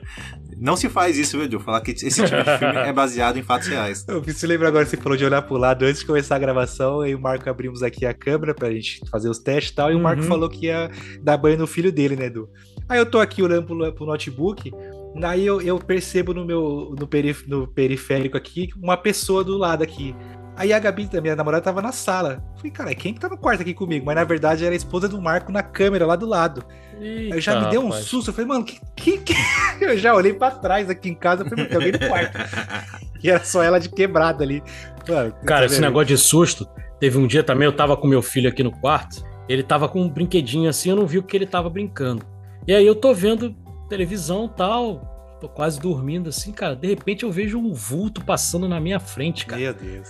Não se faz isso, viu, Edu? Falar que esse tipo de filme é baseado em fatos reais. Eu preciso lembrar agora, você falou de olhar pro lado antes de começar a gravação, eu e o Marco abrimos aqui a câmera pra gente fazer os testes e tal, e o Marco Uhum. falou que ia dar banho no filho dele, né, Edu? Aí eu tô aqui olhando pro, pro notebook, daí eu, eu percebo no meu no, perif- no periférico aqui uma pessoa do lado aqui. Aí a Gabi, minha namorada, tava na sala. Falei, cara, quem que tá no quarto aqui comigo? Mas na verdade era a esposa do Marco na câmera lá do lado. Aí eu já me deu um rapaz. susto. Eu falei, mano, que, que, que- Eu já olhei pra trás aqui em casa. Eu falei, tem alguém no quarto. E era só ela de quebrada ali. Mano, Cara, esse negócio de susto, teve um dia também, eu tava com meu filho aqui no quarto, ele tava com um brinquedinho assim, eu não vi o que ele tava brincando. E aí eu tô vendo televisão e tal, tô quase dormindo assim, cara, de repente eu vejo um vulto passando na minha frente, cara. Meu Deus.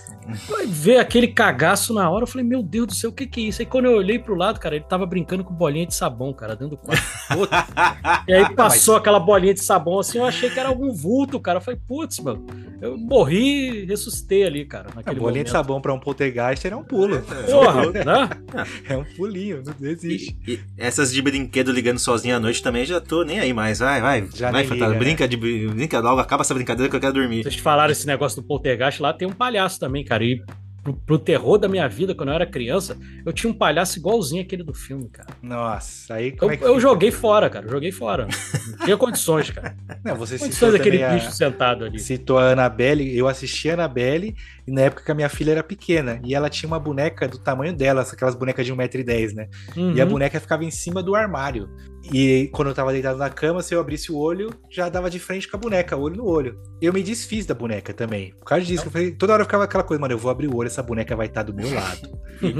Aí Ver aquele cagaço na hora, eu falei, meu Deus do céu, o que que é isso? Aí quando eu olhei pro lado, cara, ele tava brincando com bolinha de sabão, cara, dentro do quarto. E aí passou aquela bolinha de sabão assim, eu achei que era algum vulto, cara. Eu falei, putz, mano, eu morri e ressuscitei ali, cara. A Naquele bolinha de momento. sabão pra um poltergeist era um pulo. Porra, né? É um pulinho, não existe. E, e essas de brinquedo ligando sozinho à noite também já tô nem aí mais. Vai, vai. Já vai, Fantasma. liga, né? Brinca de brinca logo, acaba essa brincadeira que eu quero dormir. Vocês falaram esse negócio do poltergeist lá, tem um palhaço também, cara. E pro, pro terror da minha vida, quando eu era criança, eu tinha um palhaço igualzinho aquele do filme, cara. Nossa, aí Eu, como é que eu fica? joguei fora, cara. eu Joguei fora. Não tinha condições, cara. Não, você citou Condições daquele a- bicho sentado ali. citou a Annabelle, eu assisti a Annabelle e na época que a minha filha era pequena e ela tinha uma boneca do tamanho dela, aquelas bonecas de 1,10m, né? E a Uhum. boneca ficava em cima do armário. E quando eu tava deitado na cama, se eu abrisse o olho, já dava de frente com a boneca, olho no olho. Eu me desfiz da boneca também. Por causa disso, eu falei, toda hora eu ficava aquela coisa, mano, eu vou abrir o olho, essa boneca vai estar do meu lado.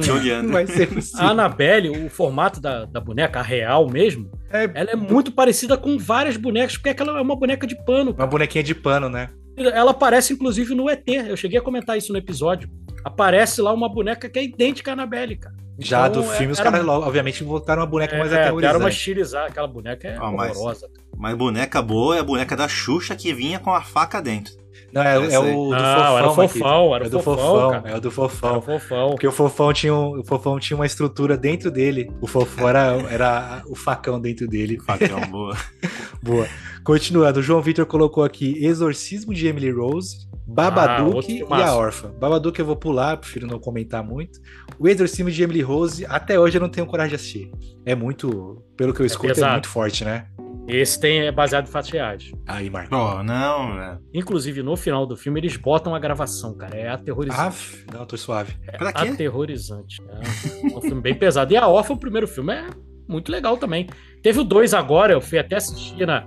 Te olhando. Não vai ser A possível. Annabelle, o formato da, da boneca, a real mesmo, É ela é muito parecida com várias bonecas, porque aquela é uma boneca de pano. uma bonequinha de pano, né? Ela aparece, inclusive, no ET. Eu cheguei a comentar isso no episódio. Aparece lá uma boneca que é idêntica à Annabelle, cara. Já Então, do filme, os era- caras, logo, obviamente, voltaram uma boneca mais É, deram uma aterrorizante. estilizar, aquela boneca é Ah, mas- horrorosa. Mas boneca boa é a boneca da Xuxa que vinha com a faca dentro. Não, é, é aí. o do Não, fofão. era o fofão, era é o do fofão, fofão, cara. é o do Era fofão. o fofão. Porque o fofão tinha, um, o fofão tinha uma estrutura dentro dele. O fofão era, era o facão dentro dele. Facão boa. Boa. Continuando, o João Vitor colocou aqui Exorcismo de Emily Rose, Ah, Babadook outro e. A Órfã. Babadook eu vou pular, prefiro não comentar muito. O Exorcismo de Emily Rose, até hoje eu não tenho coragem de assistir. É muito, pelo que eu escuto, é, pesado. muito forte, né? Esse tem, é baseado em fatos reais. Aí, Marco. Oh, não, velho. Inclusive, no final do filme, eles botam a gravação, cara. É aterrorizante. Aff, não, tô suave. Pra quê? Aterrorizante. É um filme bem pesado. E a Órfã, o primeiro filme, é muito legal também. Teve o dois agora, eu fui até assistir na.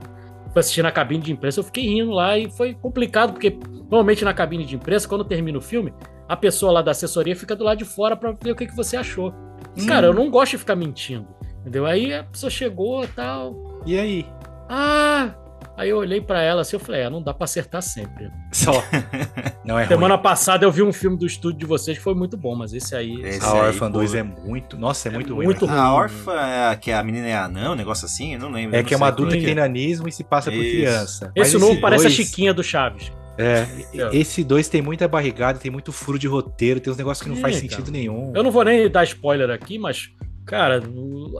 Fui assistir na cabine de imprensa, eu fiquei rindo lá e foi complicado, porque normalmente na cabine de imprensa, quando termina o filme, a pessoa lá da assessoria fica do lado de fora pra ver o que, que você achou. Hum. Cara, eu não gosto de ficar mentindo. Entendeu? Aí a pessoa chegou e tal. E aí? Ah! Aí eu olhei pra ela assim, eu falei, é, não dá pra acertar sempre. Só. Não é ruim. Semana passada eu vi um filme do estúdio de vocês que foi muito bom, mas esse aí. Esse A pô. 2 é muito. Nossa, é, É muito ruim. muito Marco. A órfã é a que a menina é anã, um negócio assim? Eu não lembro. É eu que é não uma adulta que que tem é. nanismo e se passa por Isso. criança. Mas Esse novo parece dois- a Chiquinha do Chaves. É, É. esse dois tem muita barrigada, tem muito furo de roteiro, tem uns negócios que não É, faz cara. sentido nenhum. Eu não vou nem dar spoiler aqui, mas, cara,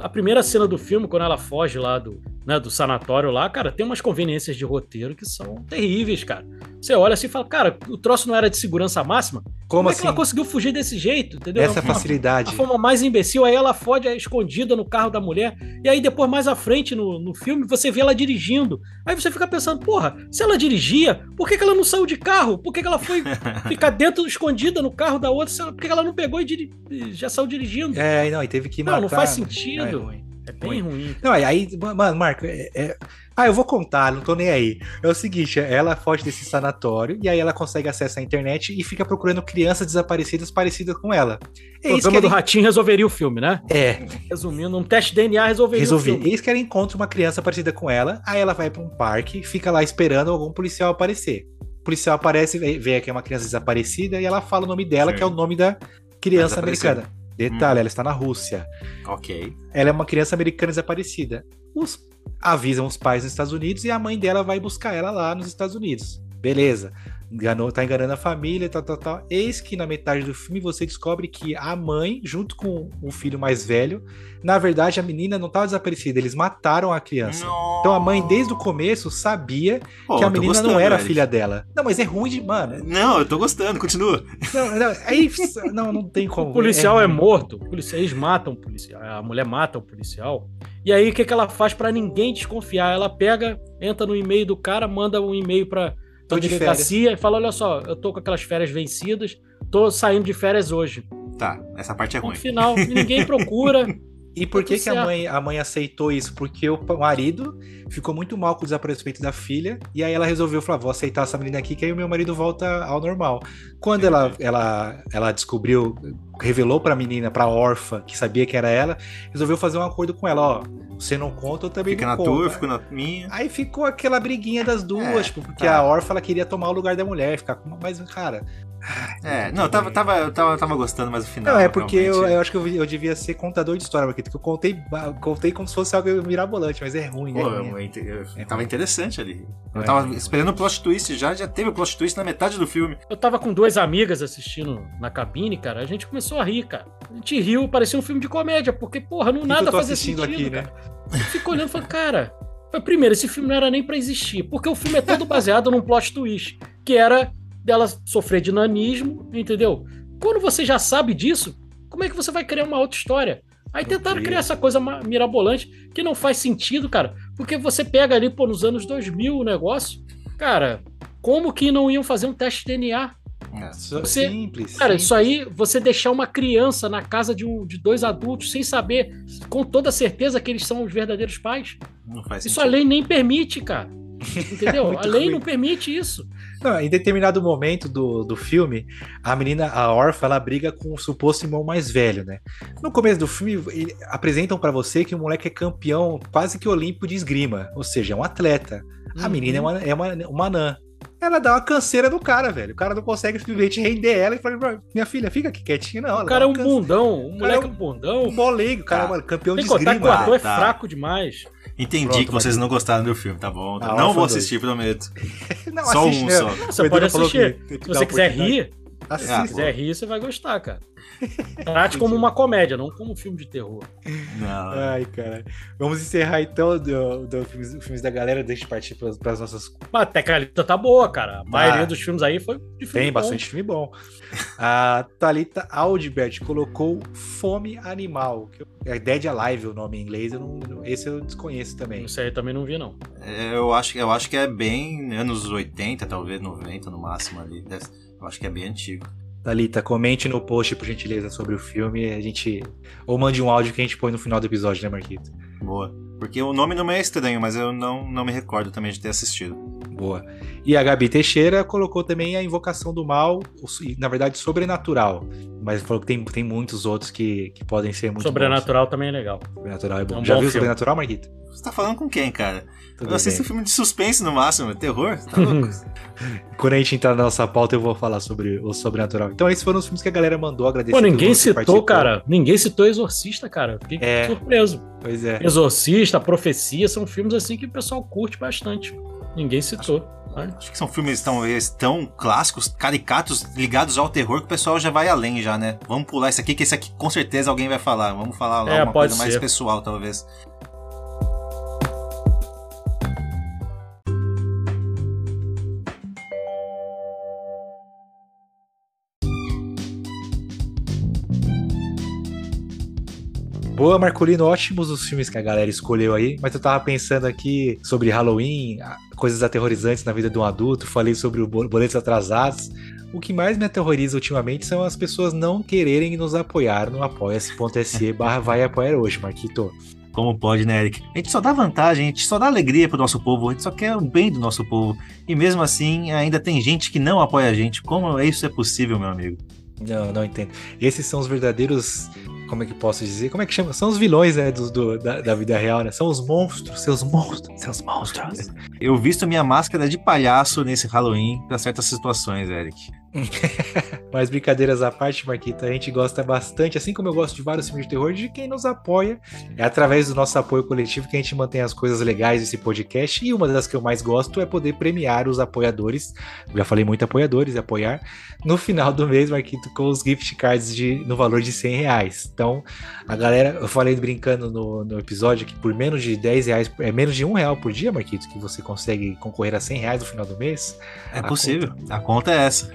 a primeira cena do filme, quando ela foge lá do, né, do sanatório lá, cara, tem umas conveniências de roteiro que são terríveis, cara. Você olha assim e fala, cara, o troço não era de segurança máxima? Como, Como é assim? que ela conseguiu fugir desse jeito? Entendeu? Essa É uma- facilidade. A forma mais imbecil, aí ela fode é escondida no carro da mulher, e aí depois, mais à frente no, no filme, você vê ela dirigindo. Aí você fica pensando, porra, se ela dirigia, por que, que ela não saiu de carro? Por que, que ela foi ficar dentro, escondida no carro da outra? Por que, que ela não pegou e diri- já saiu dirigindo? É, não, e teve que matar. Não, não faz Não, é sentido. ruim. É bem ruim. Não, aí- mano, Marco, é- é- ah, eu vou contar, não tô nem aí. É o seguinte, ela foge desse sanatório e aí ela consegue acesso à internet e fica procurando crianças desaparecidas parecidas com ela. É o programa do Ratinho resolveria o filme, né? é, Resumindo, um teste de DNA resolveria resolvi. o filme. Eis que ela encontra uma criança parecida com ela, aí ela vai pra um parque, fica lá esperando algum policial aparecer. O policial aparece, vê vê que é uma criança desaparecida e ela fala o nome dela, Sim. que é o nome da criança Desaparecida. americana. Detalhe, ela está na Rússia. Ok. Ela é uma criança americana desaparecida. Os avisam os pais nos Estados Unidos e a mãe dela vai buscar ela lá nos Estados Unidos. Beleza. Enganou, tá enganando a família, tal, tal, tal. Eis que na metade do filme você descobre que a mãe, junto com o filho mais velho, na verdade a menina não tava desaparecida, eles mataram a criança. Então a mãe, desde o começo, sabia Pô, que a menina não gostando, era a Eric. filha dela. Não, mas é ruim de. Mano. Não, eu tô gostando, continua. Não, não, aí, não, não tem como. O policial é, ruim. morto, eles matam o policial, a mulher mata o policial. E aí o que, que ela faz pra ninguém desconfiar? Ela pega, entra no e-mail do cara, manda um e-mail pra, Tô pra de delegacia e fala: olha só, eu tô com aquelas férias vencidas, tô saindo de férias hoje. Tá, essa parte é ruim. No final, ninguém procura. E por que, que a mãe, a mãe aceitou isso? Porque o marido ficou muito mal com o desaparecimento da filha, e aí ela resolveu falar: vou aceitar essa menina aqui, que aí o meu marido volta ao normal. Quando ela, ela, ela descobriu, revelou pra menina, pra órfã, que sabia que era ela, resolveu fazer um acordo com ela: ó, você não conta, eu também Fica não na conto. tua, eu fico na minha. Aí ficou aquela briguinha das duas, É, tipo, porque tá. a órfã ela queria tomar o lugar da mulher, ficar com. Mas, cara. É, não, eu tava, tava, eu tava, tava gostando, mas o final. Não, é porque eu, realmente- eu acho que eu, eu devia ser contador de história, porque eu contei, contei como se fosse algo mirabolante, mas é ruim, Pô, é eu, ruim. eu, eu- É tava ruim. interessante ali. Eu É tava ruim. esperando o plot twist já, já teve o plot twist na metade do filme. Eu tava com duas amigas assistindo na cabine, cara. A gente começou a rir, cara. A gente riu, parecia um filme de comédia, porque, porra, não que nada eu fazia sentido, aqui, né? cara. Fico olhando e falando, cara. Primeiro, esse filme não era nem pra existir, porque o filme é todo baseado num plot twist, que era dela sofrer de nanismo, entendeu? Quando você já sabe disso, como é que você vai criar uma outra história? Aí tentaram cria. criar essa coisa mirabolante que não faz sentido, cara. Porque você pega ali, pô, nos anos 2000 o negócio, cara, como que não iam fazer um teste de DNA? É. Só- Você- simples. Cara, simples. isso aí, você deixar uma criança na casa de, um, de dois adultos sem saber com toda certeza que eles são os verdadeiros pais, Não faz isso a sentido. lei nem permite, cara. Entendeu? a lei ruim. não permite isso. Não, em determinado momento do, do filme, a menina, a órfã, ela briga com o suposto irmão mais velho, né? No começo do filme, ele- apresentam pra você que o moleque é campeão quase que olímpico de esgrima, ou seja, é um atleta. A Uhum. menina é uma, é uma, uma anã. Ela dá uma canseira no cara, velho. O cara não consegue simplesmente render ela e fala, minha filha, fica aqui quietinha, não. O cara é um bundão, o cara moleque é é um bundão. Um moleque, o cara Tá. é mano, campeão Tem de que contar que o esgrima. ator é tá. fraco demais. Entendi Pronto, que vocês Matheus. não gostaram do filme, tá bom. Ah, não Órfã vou dois. assistir, prometo. Não, só assiste, um né? só. Você O Edu pode assistir. Se você quiser rir. Ah, se quiser rir, você vai gostar, cara. Trate como uma comédia, não como um filme de terror. Não. Ai, cara. Vamos encerrar então do, do filmes, filmes da galera, deixa eu partir para as nossas. Mas até que a lista tá boa, cara. A maioria Ah. dos filmes aí foi de filme Tem bom. bastante filme bom. A Thalita Aldbert colocou Fome Animal. que eu- É Dead Alive o nome em inglês, eu não, esse eu desconheço também. Isso aí também não vi, não. Eu acho, eu acho que é bem anos 80, talvez 90 no máximo ali. Eu acho que é bem antigo. Thalita, comente no post, por gentileza, sobre o filme. A gente. Ou mande um áudio que a gente põe no final do episódio, né, Marquito? Boa. Porque o nome não me é estranho, mas eu não, não me recordo também de ter assistido. Boa. E a Gabi Teixeira colocou também a Invocação do Mal, na verdade, sobrenatural. Mas falou que tem, tem muitos outros que, que podem ser muito Sobrenatural também é legal. bons. Sobrenatural é bom. É um Já bom viu filme. Sobrenatural, Marquito? Você tá falando com quem, cara? Tudo eu assisto bem. filme de suspense no máximo, terror? Tá louco? Quando a gente entrar na nossa pauta, eu vou falar sobre o sobrenatural. Então, esses foram os filmes que a galera mandou agradecer. Pô, ninguém citou, participou. cara. Ninguém citou Exorcista, cara. Fiquei É. surpreso. Pois é. Exorcista, Profecia, são filmes assim que o pessoal curte bastante. Ninguém citou. né? Acho que são filmes talvez tão clássicos, caricatos, ligados ao terror, que o pessoal já vai além já, né? Vamos pular isso aqui, que esse aqui com certeza alguém vai falar. Vamos falar lá É, uma pode coisa mais ser. pessoal, talvez. Boa, Marcolino, ótimos os filmes que a galera escolheu aí, mas eu tava pensando aqui sobre Halloween, a- coisas aterrorizantes na vida de um adulto, falei sobre boletos atrasados. O que mais me aterroriza ultimamente são as pessoas não quererem nos apoiar no apoia.se barra vai apoiar hoje, Marquito. Como pode, né, Eric? A gente só dá vantagem, a gente só dá alegria pro nosso povo, a gente só quer o bem do nosso povo. E mesmo assim, ainda tem gente que não apoia a gente. Como isso é possível, meu amigo? Não, não entendo. Esses são os verdadeiros. Como é que posso dizer? Como é que chama? São os vilões, né? Dos, do- da, da vida real, né? São os monstros, seus monstros, seus monstros. Eu visto minha máscara de palhaço nesse Halloween pra certas situações, Eric. Mas brincadeiras à parte, Marquita, a gente gosta bastante, assim como eu gosto de vários filmes de terror, de quem nos apoia. É através do nosso apoio coletivo que a gente mantém as coisas legais desse podcast. E uma das que eu mais gosto é poder premiar os apoiadores. Já falei muito apoiadores, apoiar. No final do mês, Marquito, com os gift cards de, no valor de 100 reais. Então, a galera, eu falei brincando no, no episódio que por menos de 10 reais, é menos de um real por dia, Marquito, que você consegue concorrer a 100 reais no final do mês. É A possível. A conta é essa.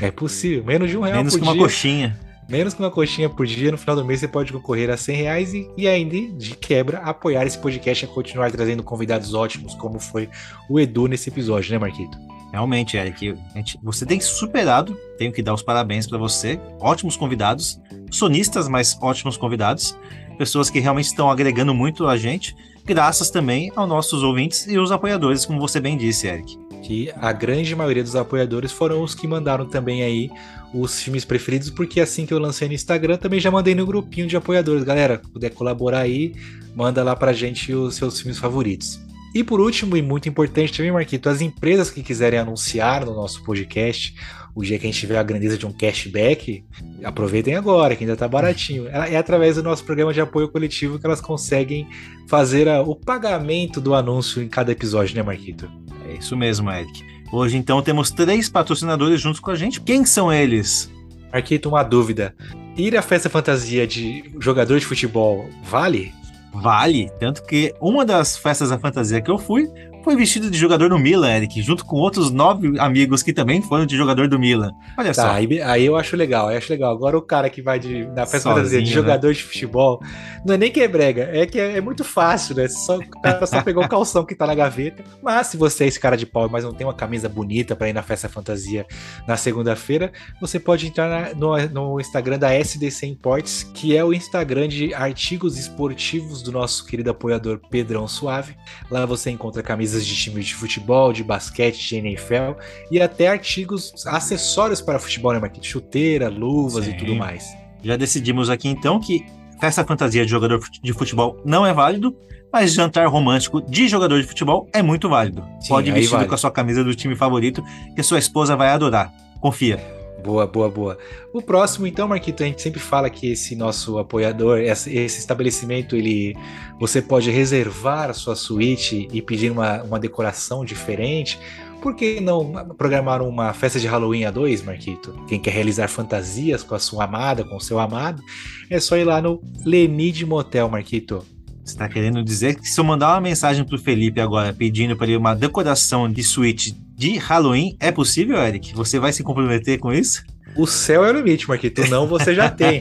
É possível. Menos de um real Menos por que uma dia. coxinha. Menos que uma coxinha por dia, no final do mês você pode concorrer a 100 reais e, e ainda, de quebra, apoiar esse podcast a continuar trazendo convidados ótimos, como foi o Edu nesse episódio, né, Marquito? Realmente, Eric, gente- você tem superado. Tenho que dar os parabéns pra você. Ótimos convidados, sonistas, mas ótimos convidados. Pessoas que realmente estão agregando muito a gente, graças também aos nossos ouvintes e os apoiadores, como você bem disse, Eric. Que a grande maioria dos apoiadores foram os que mandaram também aí os filmes preferidos, porque assim que eu lancei no Instagram, também já mandei no grupinho de apoiadores. Galera, puder colaborar aí, manda lá pra gente os seus filmes favoritos. E por último, e muito importante também, Marquito, as empresas que quiserem anunciar no nosso podcast, o dia que a gente tiver a grandeza de um cashback, aproveitem agora, que ainda tá baratinho. É é através do nosso programa de apoio coletivo que elas conseguem fazer a- o pagamento do anúncio em cada episódio, né, Marquito? É isso mesmo, Eric. Hoje, então, temos três patrocinadores juntos com a gente. Quem são eles? Marquito, uma dúvida. Ir à festa fantasia de jogador de futebol vale? Vale, tanto que uma das festas da fantasia que eu fui foi vestido de jogador do Milan, Eric, junto com outros nove amigos que também foram de jogador do Milan. Olha Tá, só. aí, aí eu acho legal, eu acho legal. Agora o cara que vai de, na festa Sozinho, fantasia de né? jogador de futebol, não é nem que é brega, é que é, é muito fácil, né? Só, o cara só pegou o calção que tá na gaveta. Mas se você é esse cara de pau, mas não tem uma camisa bonita pra ir na festa fantasia na segunda-feira, você pode entrar na- no, no Instagram da SDC Imports, que é o Instagram de artigos esportivos do nosso querido apoiador Pedrão Suave. Lá você encontra camisas de time de futebol, de basquete, de NFL e até artigos, acessórios para futebol, né, Marquinhos? Chuteira, luvas Sim. e tudo mais. Já decidimos aqui então que festa fantasia de jogador de futebol não é válido, mas jantar romântico de jogador de futebol é muito válido. Sim, Pode ir aí vestido vale. com a sua camisa do time favorito, que sua esposa vai adorar. Confia. Boa, boa, boa. O próximo, então, Marquito, a gente sempre fala que esse nosso apoiador, esse estabelecimento, ele você pode reservar a sua suíte e pedir uma, uma decoração diferente. Por que não programar uma festa de Halloween a dois, Marquito? Quem quer realizar fantasias com a sua amada, com o seu amado, é só ir lá no Lenide Motel, Marquito. Você tá querendo dizer que se eu mandar uma mensagem pro Felipe agora pedindo para ele uma decoração de suíte de Halloween, é possível, Eric? Você vai se comprometer com isso? O céu é o limite, Marquito. Não, você já tem.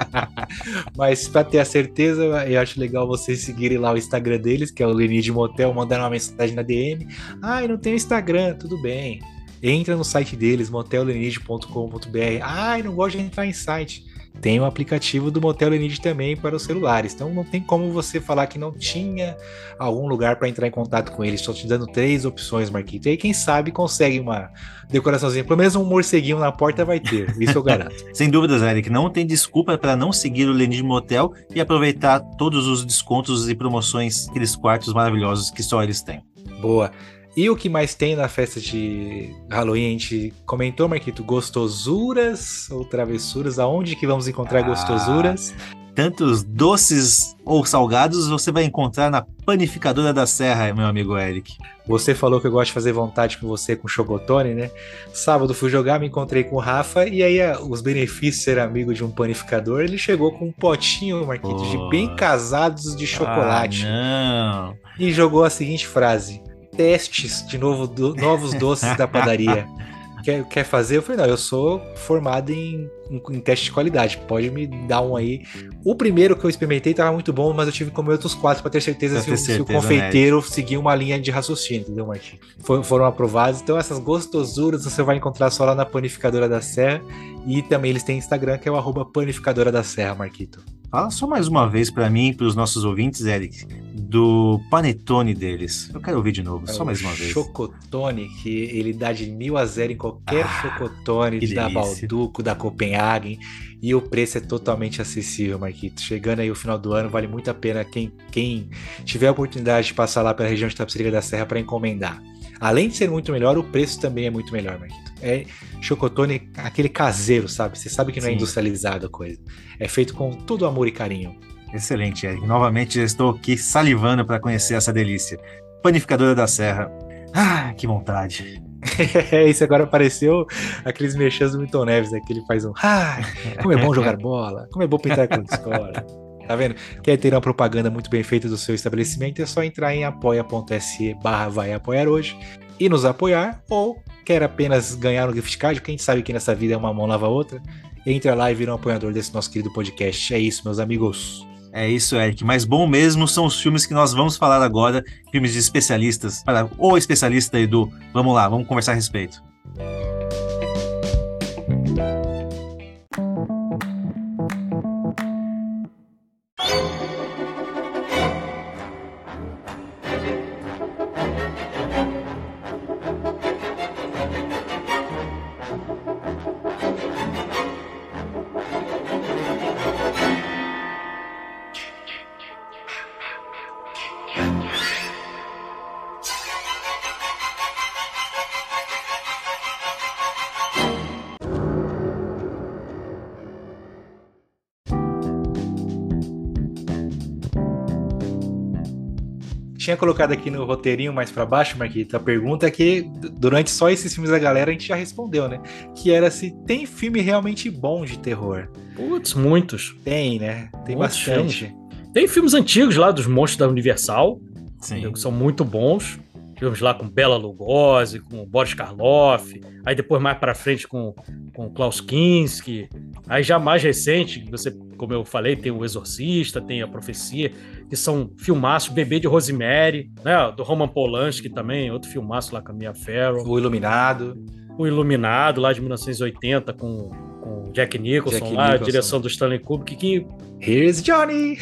Mas para ter a certeza, eu acho legal vocês seguirem lá o Instagram deles, que é o Lenide Motel, mandar uma mensagem na DM. Ai, não tem Instagram, tudo bem. Entra no site deles, motellenide.com.br. Ai, não gosto de entrar em site. Tem o aplicativo do Motel Lenide também para os celulares. Então não tem como você falar que não tinha algum lugar para entrar em contato com eles. Estou te dando três opções, Marquito. E aí, quem sabe, consegue uma decoraçãozinha. Pelo menos um morceguinho na porta vai ter. Isso eu garanto. Sem dúvidas, Eric, não tem desculpa para não seguir o Lenid Motel e aproveitar todos os descontos e promoções, aqueles quartos maravilhosos que só eles têm. Boa. E o que mais tem na festa de Halloween? A gente comentou, Marquito, gostosuras ou travessuras? Aonde que vamos encontrar Ah. gostosuras? Tantos doces ou salgados você vai encontrar na panificadora da Serra, meu amigo Eric. Você falou que eu gosto de fazer vontade com você com chocotone, né? Sábado fui jogar, me encontrei com o Rafa e aí ah, os benefícios de ser amigo de um panificador, ele chegou com um potinho, Marquito, de Pô. bem casados de chocolate. Ah, não. e jogou a seguinte frase: testes de novo do- novos doces da padaria. Quer, quer fazer? Eu falei, não, eu sou formado em, em, teste de qualidade, pode me dar um aí. O primeiro que eu experimentei tava muito bom, mas eu tive que comer outros quatro pra ter certeza, Pra se, ter o, se o né? confeiteiro seguir uma linha de raciocínio, entendeu, Marquinhos? For- foram aprovados, então essas gostosuras você vai encontrar só lá na Panificadora da Serra e também eles têm Instagram, que é o arroba Panificadora da Serra, Marquito. Fala só mais uma vez para mim e para os nossos ouvintes, Eric, do panetone deles. Eu quero ouvir de novo, só É o mais uma vez. Chocotone, que ele dá de mil a zero em qualquer Ah, chocotone da. Balduco, da Copenhagen. E o preço é totalmente acessível, Marquito. Chegando aí o final do ano, vale muito a pena quem, quem tiver a oportunidade de passar lá pela região de Tapsirica da Serra para encomendar. Além de ser muito melhor, o preço também é muito melhor, Marquito. é chocotone, aquele caseiro, sabe? Você sabe que não é Sim. industrializado a coisa. É feito com todo amor e carinho. Excelente, Eric. Novamente estou aqui salivando para conhecer essa delícia. Panificadora da Serra. Ah, que vontade. Isso agora apareceu aqueles mexãs do Milton Neves, né? Que ele faz um. Ah, como é bom jogar bola, como é bom pintar com escola. Tá vendo? Quer ter uma propaganda muito bem feita do seu estabelecimento? É só entrar em apoia.se barra vai apoiar hoje e nos apoiar, ou quer apenas ganhar um gift card, porque a gente sabe que nessa vida é uma mão lava a outra. Entra lá e vira um apoiador desse nosso querido podcast. É isso, meus amigos. É isso, Eric. Mas bom mesmo são os filmes que nós vamos falar agora, filmes de especialistas. Para o especialista Edu, vamos lá, vamos conversar a respeito. Tinha colocado aqui no roteirinho mais pra baixo, Marquito, a pergunta que d- durante só esses filmes da galera a gente já respondeu, né? Que era se tem filme realmente bom de terror. Putz, muitos. Tem, né? Tem Muitos bastante. Tem filmes antigos lá dos monstros da Universal, Sim. que são muito bons. Filmes lá com Bela Lugosi, com Boris Karloff, aí depois mais pra frente com, com Klaus Kinski. Aí já mais recente, que você, como eu falei, tem o Exorcista, tem a Profecia, que são filmaços, Bebê de Rosemary, né? Do Roman Polanski também, outro filmaço lá com a Mia Farrow. O Iluminado. O Iluminado, lá de 1980, com, com Jack Nicholson, Jack lá, a Nicholson. direção do Stanley Kubrick, que Here's Johnny!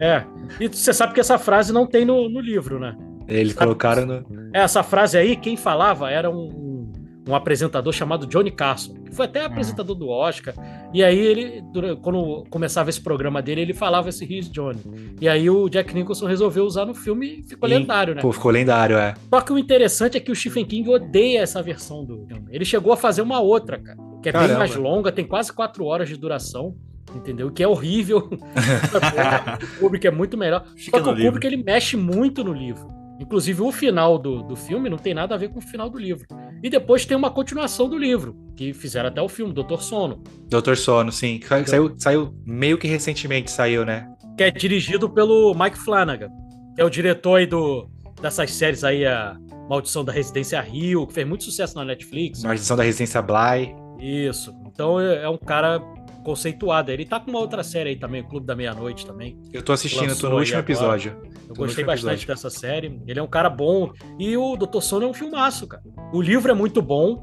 é. E você sabe que essa frase não tem no, no livro, né? Eles Sabe- colocaram no. Essa frase aí, quem falava era um, um, apresentador chamado Johnny Carson, que foi até apresentador do Oscar. E aí ele, quando começava esse programa dele, ele falava esse Here's Johnny. E aí o Jack Nicholson resolveu usar no filme e ficou E- lendário, né? Pô, ficou lendário, é. Só que o interessante é que o Stephen King odeia essa versão do filme. Ele chegou a fazer uma outra, cara, que é bem Caramba. mais longa, tem quase quatro horas de duração. Entendeu? Que é horrível. o Kubrick é muito melhor. Fica Só que o Kubrick ele mexe muito no livro. Inclusive, o final do, do filme não tem nada a ver com o final do livro. E depois tem uma continuação do livro, que fizeram até o filme, Doutor Sono, Doutor Sono, sim. Sa- Saiu, saiu meio que recentemente, saiu, né? que é dirigido pelo Mike Flanagan, que é o diretor aí do, dessas séries aí, a Maldição da Residência Rio, que fez muito sucesso na Netflix. Na edição da Residência Bly. Isso. Então é é um cara conceituado. Ele tá com uma outra série aí também, o Clube da Meia-Noite também. Eu tô assistindo, tô Lançou no aí último agora. episódio. Eu Tô no gostei bastante episódio. dessa série. Ele é um cara bom. E o Dr. Sono é um filmaço, cara. O livro é muito bom.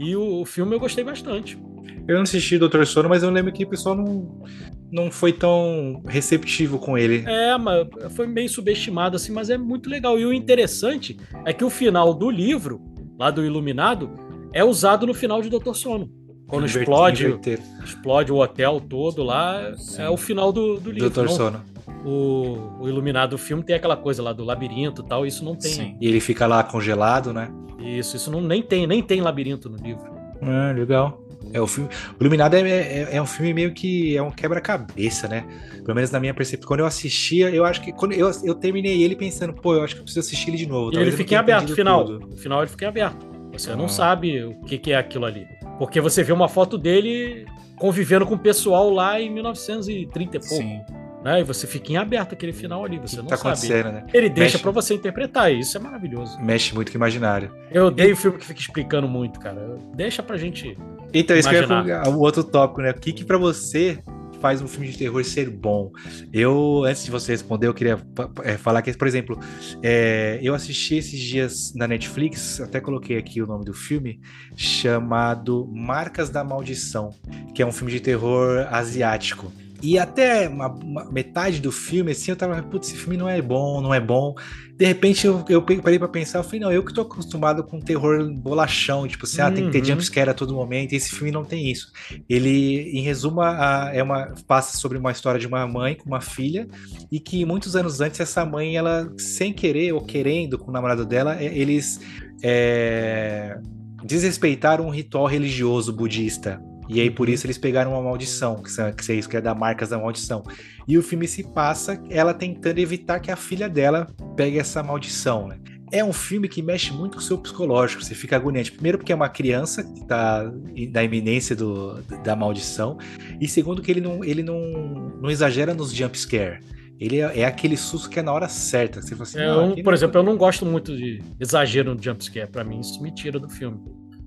E o, o filme eu gostei bastante. Eu não assisti Doutor Sono, mas eu lembro que o pessoal não, não foi tão receptivo com ele. É, mas foi meio subestimado assim, mas é muito legal. E o interessante é que o final do livro, lá do Iluminado, é usado no final de Doutor Sono. Quando Inver- explode, inverter. explode o hotel todo lá, Sim. é o final do, do livro. Doutor Sono. o, o Iluminado filme tem aquela coisa lá do labirinto e tal, isso não tem. Sim. E ele fica lá congelado, né? Isso, isso não, nem tem, nem tem labirinto no livro. Ah, legal. É, o, filme, o Iluminado é, é, é um filme meio que é um quebra-cabeça, né? Pelo menos na minha percepção. Quando eu assistia, eu acho que. Quando eu, eu terminei ele pensando, pô, eu acho que eu preciso assistir ele de novo. E ele fica em aberto, o entendido final. tudo. O final ele fica em aberto. Você Ah. não sabe o que, que é aquilo ali. Porque você vê uma foto dele convivendo com o pessoal lá em 1930 e pouco. Sim. Né? E você fica em aberto aquele final ali. Você que não tá sabe. acontecendo, né? Ele deixa pra você interpretar. e Isso é maravilhoso. Mexe muito com o imaginário. Eu odeio filme que fica explicando muito, cara. Deixa pra gente. Então, isso que Imaginar. colocar, o outro tópico, né? O que, que pra você faz um filme de terror ser bom? Eu, antes de você responder, eu queria é, falar que, por exemplo, é, eu assisti esses dias na Netflix, até coloquei aqui o nome do filme, chamado Marcas da Maldição, que é um filme de terror asiático. E até uma, uma- metade do filme, assim, eu tava, putz, esse filme não é bom, não é bom. De repente eu, eu parei pra pensar, eu falei, não, eu que tô acostumado com terror bolachão, tipo assim, ah, tem que ter Uhum. jumpscare a todo momento, e esse filme não tem isso. Ele, em resumo, a- é uma, passa sobre uma história de uma mãe com uma filha, e que muitos anos antes essa mãe, ela, sem querer ou querendo com o namorado dela, é- eles é, desrespeitaram um ritual religioso budista. E aí, por isso, eles pegaram uma maldição, que são- que é isso que é dar marcas da maldição. E o filme se passa ela tentando evitar que a filha dela pegue essa maldição, né? É um filme que mexe muito com o seu psicológico, você fica agoniante. Primeiro, porque é uma criança que tá na iminência do, da maldição. E segundo, que ele não, ele não, não exagera nos jump scare. Ele é, é aquele susto que é na hora certa. Você fala assim, É, "Não, eu, por não- exemplo, eu não gosto muito de exagero no jumpscare. Pra mim, isso me tira do filme.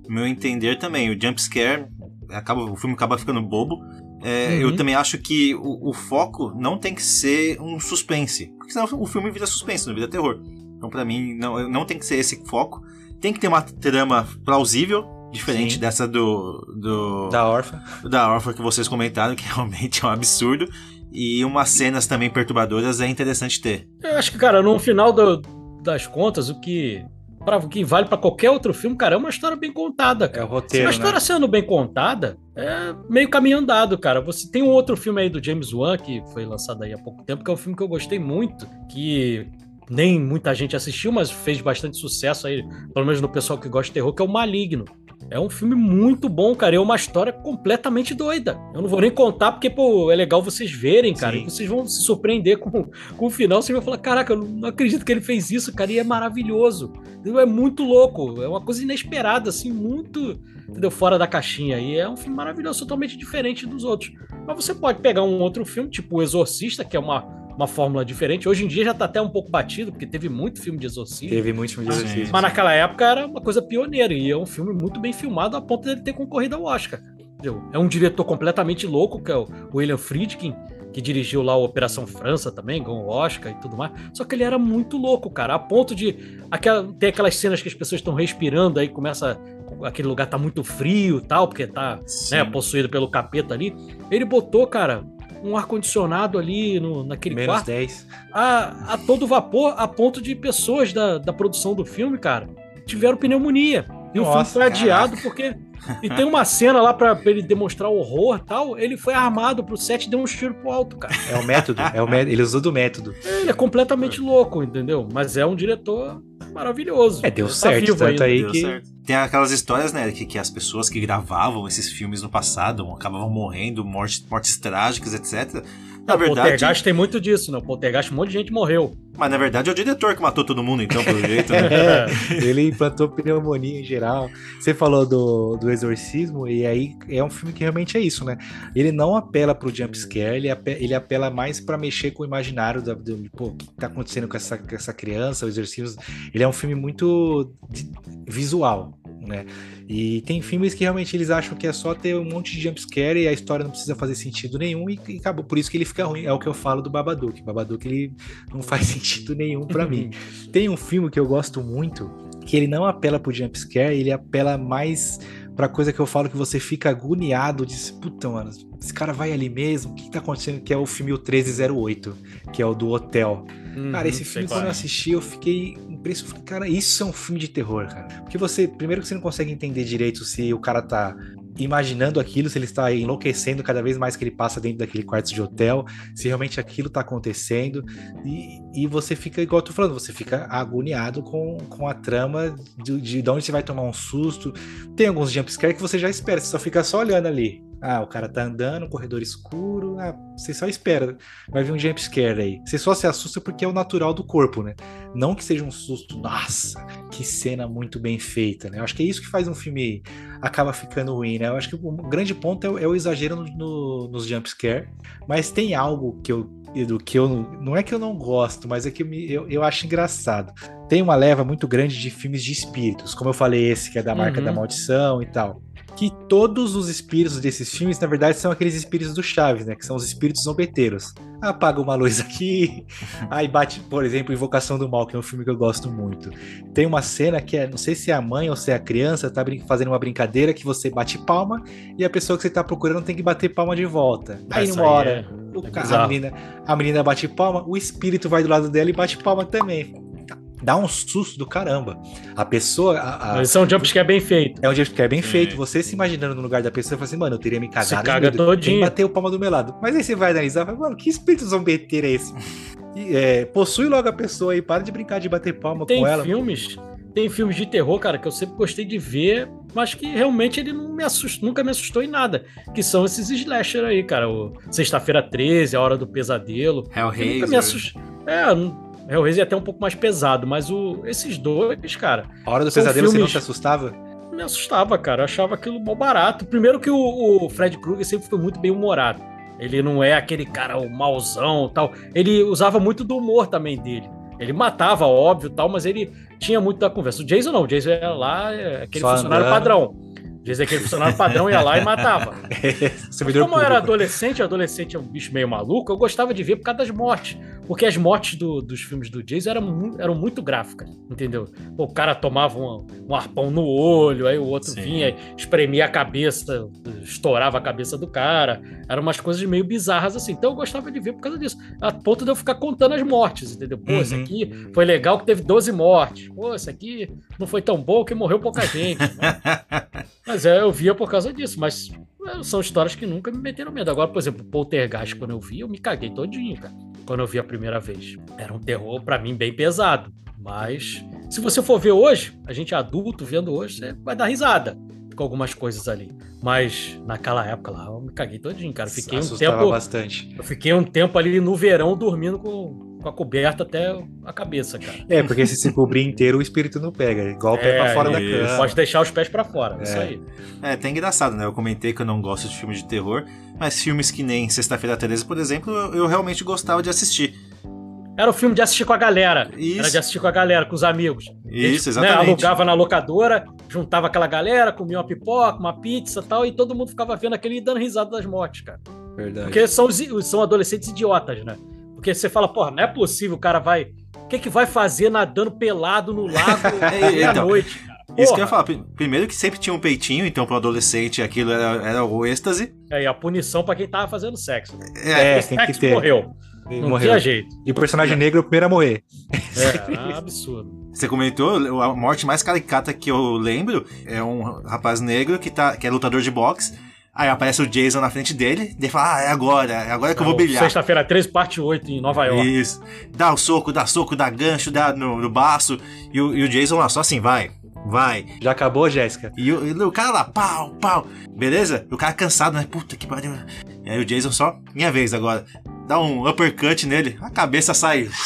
meu entender também, o jump scare, acaba, o filme acaba ficando bobo. É, Uhum. Eu também acho que o, o foco não tem que ser um suspense, porque senão o filme vira suspense, não vira terror. Então, pra mim, não, não tem que ser esse foco. Tem que ter uma trama plausível, diferente Sim. dessa do, do da órfã. da órfã que vocês comentaram, que realmente é um absurdo. E umas cenas também perturbadoras é interessante ter. Eu acho que, cara, no final do- das contas, o que, pra, o que vale pra qualquer outro filme, cara, é uma história bem contada, É cara. o Se roteiro, a né? história sendo bem contada, é meio caminho andado, cara. Você tem um outro filme aí do James Wan, que foi lançado aí há pouco tempo, que é um filme que eu gostei muito, que nem muita gente assistiu, mas fez bastante sucesso aí, pelo menos no pessoal que gosta de terror, que é o Maligno. É um filme muito bom, cara. É uma história completamente doida. Eu não vou nem contar, porque, pô, é legal vocês verem, cara. Sim. E vocês vão se surpreender com, com o final. Vocês vão falar: caraca, eu não acredito que ele fez isso, cara. E é maravilhoso. Entendeu? É muito louco. É uma coisa inesperada, assim, muito entendeu? fora da caixinha. E é um filme maravilhoso, totalmente diferente dos outros. Mas você pode pegar um outro filme, tipo O Exorcista, que é uma, uma fórmula diferente. Hoje em dia já tá até um pouco batido, porque teve muito filme de exorcismo. Teve muito filme de exorcismo. Mas naquela época era uma coisa pioneira e é um filme muito bem filmado a ponto dele ter concorrido ao Oscar. entendeu? É um diretor completamente louco, que é o William Friedkin, que dirigiu lá o Operação França também, com o Oscar e tudo mais. Só que ele era muito louco, cara, a ponto de aquela, ter aquelas cenas que as pessoas estão respirando, aí começa. Aquele lugar tá muito frio e tal, porque tá né, possuído pelo capeta ali. Ele botou, cara, um ar-condicionado ali no, naquele Menos quarto 10. a, a todo vapor, a ponto de pessoas da, da produção do filme, cara, tiveram pneumonia. E o filme Nossa, foi adiado porque. E tem uma cena lá pra, ele demonstrar o horror e tal. Ele foi armado pro set e deu um tiro pro alto, cara. É o método. é o mé- Ele usou do método. Ele é completamente louco, entendeu? Mas é um diretor maravilhoso. É, deu Tá certo, vivo tanto aí Deu que. certo. Tem aquelas histórias, né, que, que as pessoas que gravavam esses filmes no passado acabavam morrendo, mortes, mortes trágicas, etc. Na o verdade, Poltergeist tem muito disso, né? O Poltergeist, um monte de gente morreu. Mas na verdade é o diretor que matou todo mundo, então, pelo jeito, né? É, ele implantou pneumonia em geral. Você falou do, do exorcismo, e aí é um filme que realmente é isso, né? Ele não apela pro jumpscare, ele, ape- ele apela mais pra mexer com o imaginário da- do, pô, que tá acontecendo com essa, com essa criança, o exorcismo. Ele é um filme muito visual, né? E tem filmes que realmente eles acham que é só ter um monte de jumpscare e a história não precisa fazer sentido nenhum e, e acabou. Por isso que ele fica ruim. É o que eu falo do Babadook. Babadook ele não faz sentido nenhum pra mim. Tem um filme que eu gosto muito, que ele não apela pro jumpscare, ele apela mais pra coisa que eu falo que você fica agoniado, diz, puta, mano, esse cara vai ali mesmo, o que tá acontecendo? Que é o filme O 1308, que é o do hotel. Cara, esse Uhum, filme, quando é. eu assisti, eu fiquei impressionado. Falei, Cara, isso é um filme de terror, cara. Porque você, primeiro que você não consegue entender direito se o cara tá imaginando aquilo, se ele está enlouquecendo cada vez mais que ele passa dentro daquele quarto de hotel, se realmente aquilo tá acontecendo. E, e você fica, igual eu tô falando, você fica agoniado com, com a trama de, de, de onde você vai tomar um susto. Tem alguns jumpscare que você já espera, você só fica só olhando ali. Ah, o cara tá andando, corredor escuro, ah, você só espera. Vai vir um jumpscare aí. Você só se assusta porque é o natural do corpo, né? Não que seja um susto, nossa, que cena muito bem feita, né? Eu acho que é isso que faz um filme acaba ficando ruim, né? Eu acho que o grande ponto é, o- é o exagero no, no, nos jumpscare, mas tem algo que eu do que eu não é que eu não gosto, mas é que eu, me- eu, eu acho engraçado. Tem uma leva muito grande de filmes de espíritos, como eu falei esse que é da marca Uhum. da maldição e tal que todos os espíritos desses filmes, na verdade, são aqueles espíritos do Chaves, né? Que são os espíritos zombeteiros. Apaga uma luz aqui, aí bate, por exemplo, Invocação do Mal, que é um filme que eu gosto muito. Tem uma cena que é, não sei se é a mãe ou se é a criança, tá fazendo uma brincadeira que você bate palma e a pessoa que você tá procurando tem que bater palma de volta. Aí Essa numa hora, é- o é ca- a, menina, a menina bate palma, o espírito vai do lado dela e bate palma também. Dá um susto do caramba. A pessoa. a- a- Mas é um jumpscare bem feito. é um jumpscare bem feito. Você se imaginando no lugar da pessoa, fala assim, mano, eu teria me cagado. Se em caga todinho. Bateu o palma do meu lado. Mas aí você vai analisar e fala, mano, que espírito zombeteiro é esse? E, é, possui logo a pessoa aí, para de brincar de bater palma Tem com ela. filmes tem filmes de terror, cara, que eu sempre gostei de ver, mas que realmente ele não me assustou, nunca me assustou em nada. Que são esses slasher aí, cara. Sexta-feira 13, A Hora do Pesadelo. Que nunca me Hellraiser. assustou. É, não- Hellraiser é até um pouco mais pesado, mas o, esses dois, cara, A hora do pesadelo você não filmes- se assustava? me assustava, cara. Eu achava aquilo mal barato. Primeiro que o, o Fred Krueger sempre foi muito bem humorado. Ele não é aquele cara o mauzão tal. Ele usava muito do humor também dele. Ele matava, óbvio, tal, mas ele tinha muito da conversa. O Jason não, o Jason era lá, é aquele Só funcionário andando. padrão. É aquele funcionário padrão, ia lá e matava. Servidor como eu era adolescente, adolescente é um bicho meio maluco, eu gostava de ver por causa das mortes. Porque as mortes do- dos filmes do Jason eram, eram muito gráficas, entendeu? O cara tomava um, um arpão no olho, aí o outro Sim. vinha, espremia a cabeça, estourava a cabeça do cara. Eram umas coisas meio bizarras assim. Então eu gostava de ver por causa disso. A ponto de eu ficar contando as mortes, entendeu? Pô, esse Uhum. aqui foi legal que teve 12 mortes. Pô, esse aqui não foi tão bom que morreu pouca gente. Mas é, eu via por causa disso, mas é, são histórias que nunca me meteram medo. Agora, por exemplo, Poltergeist, quando eu vi, eu me caguei todinho, cara. Quando eu vi a primeira vez. Era um terror, pra mim, bem pesado. Mas, se você for ver hoje, a gente é adulto vendo hoje, você vai dar risada com algumas coisas ali. Mas, naquela época lá, eu me caguei todinho, cara. Fiquei um Assustava tempo... bastante. Eu fiquei um tempo ali no verão dormindo com, com a coberta até a cabeça, cara. É, porque se se cobrir inteiro, o espírito não pega. Igual o pé É, pra fora da isso. cama. Pode deixar os pés pra fora, isso É. aí. É, até engraçado, né? Eu comentei que eu não gosto de filmes de terror, mas filmes que nem Sexta-feira 13, por exemplo, eu, eu realmente gostava de assistir. Era o filme de assistir com a galera. Isso. Era de assistir com a galera, com os amigos. Isso, Eles, né, exatamente. alugava na locadora, juntava aquela galera, comia uma pipoca, uma pizza e tal, e todo mundo ficava vendo aquele e dando risada das mortes, cara. Verdade. Porque são, os- são adolescentes idiotas, né? Porque você fala, porra, não é possível, o cara vai. O que, que vai fazer nadando pelado no lago É, então, meia-noite, cara? Isso que eu ia Porra. falar. Pri- Primeiro que sempre tinha um peitinho, então pro adolescente aquilo era, era o êxtase. É, e a punição pra quem tava fazendo sexo. É, Porque tem que ter. morreu. Ele Não morreu. tinha jeito. E o personagem negro é o primeiro a morrer. É, é um absurdo. Você comentou, a morte mais caricata que eu lembro é um rapaz negro que, tá, que é lutador de boxe. Aí aparece o Jason na frente dele, e ele fala: Ah, é agora, é agora que eu vou brilhar. Sexta-feira 13, parte 8, em Nova York. Isso. Dá o soco, dá soco, dá gancho, dá no, no baço. E o, e o Jason lá, só assim, vai, vai. Já acabou, Jéssica? E o, e o cara lá, pau, pau. Beleza? E o cara cansado, né? Puta que pariu. E aí o Jason só, minha vez agora. Dá um uppercut nele, a cabeça sai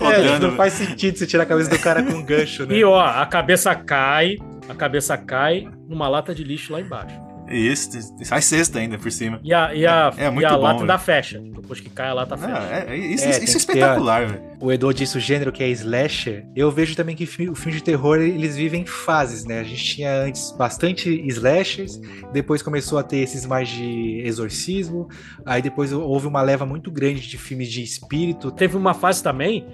É, rodando. não faz sentido você tirar a cabeça do cara com um gancho, né? E ó, a cabeça cai, a cabeça cai numa lata de lixo lá embaixo. Isso, sai sexta ainda por cima. E a, e a, É, é e a bom, lata velho. da fecha. Depois que cai a lata fecha. Ah, é, é- isso, É, isso é espetacular, velho. O Edu disse o gênero que é slasher. Eu vejo também que fi- o filme de terror eles vivem em fases, né? A gente tinha antes bastante slashers, depois começou a ter esses mais de exorcismo, aí depois houve uma leva muito grande de filmes de espírito. Teve uma fase também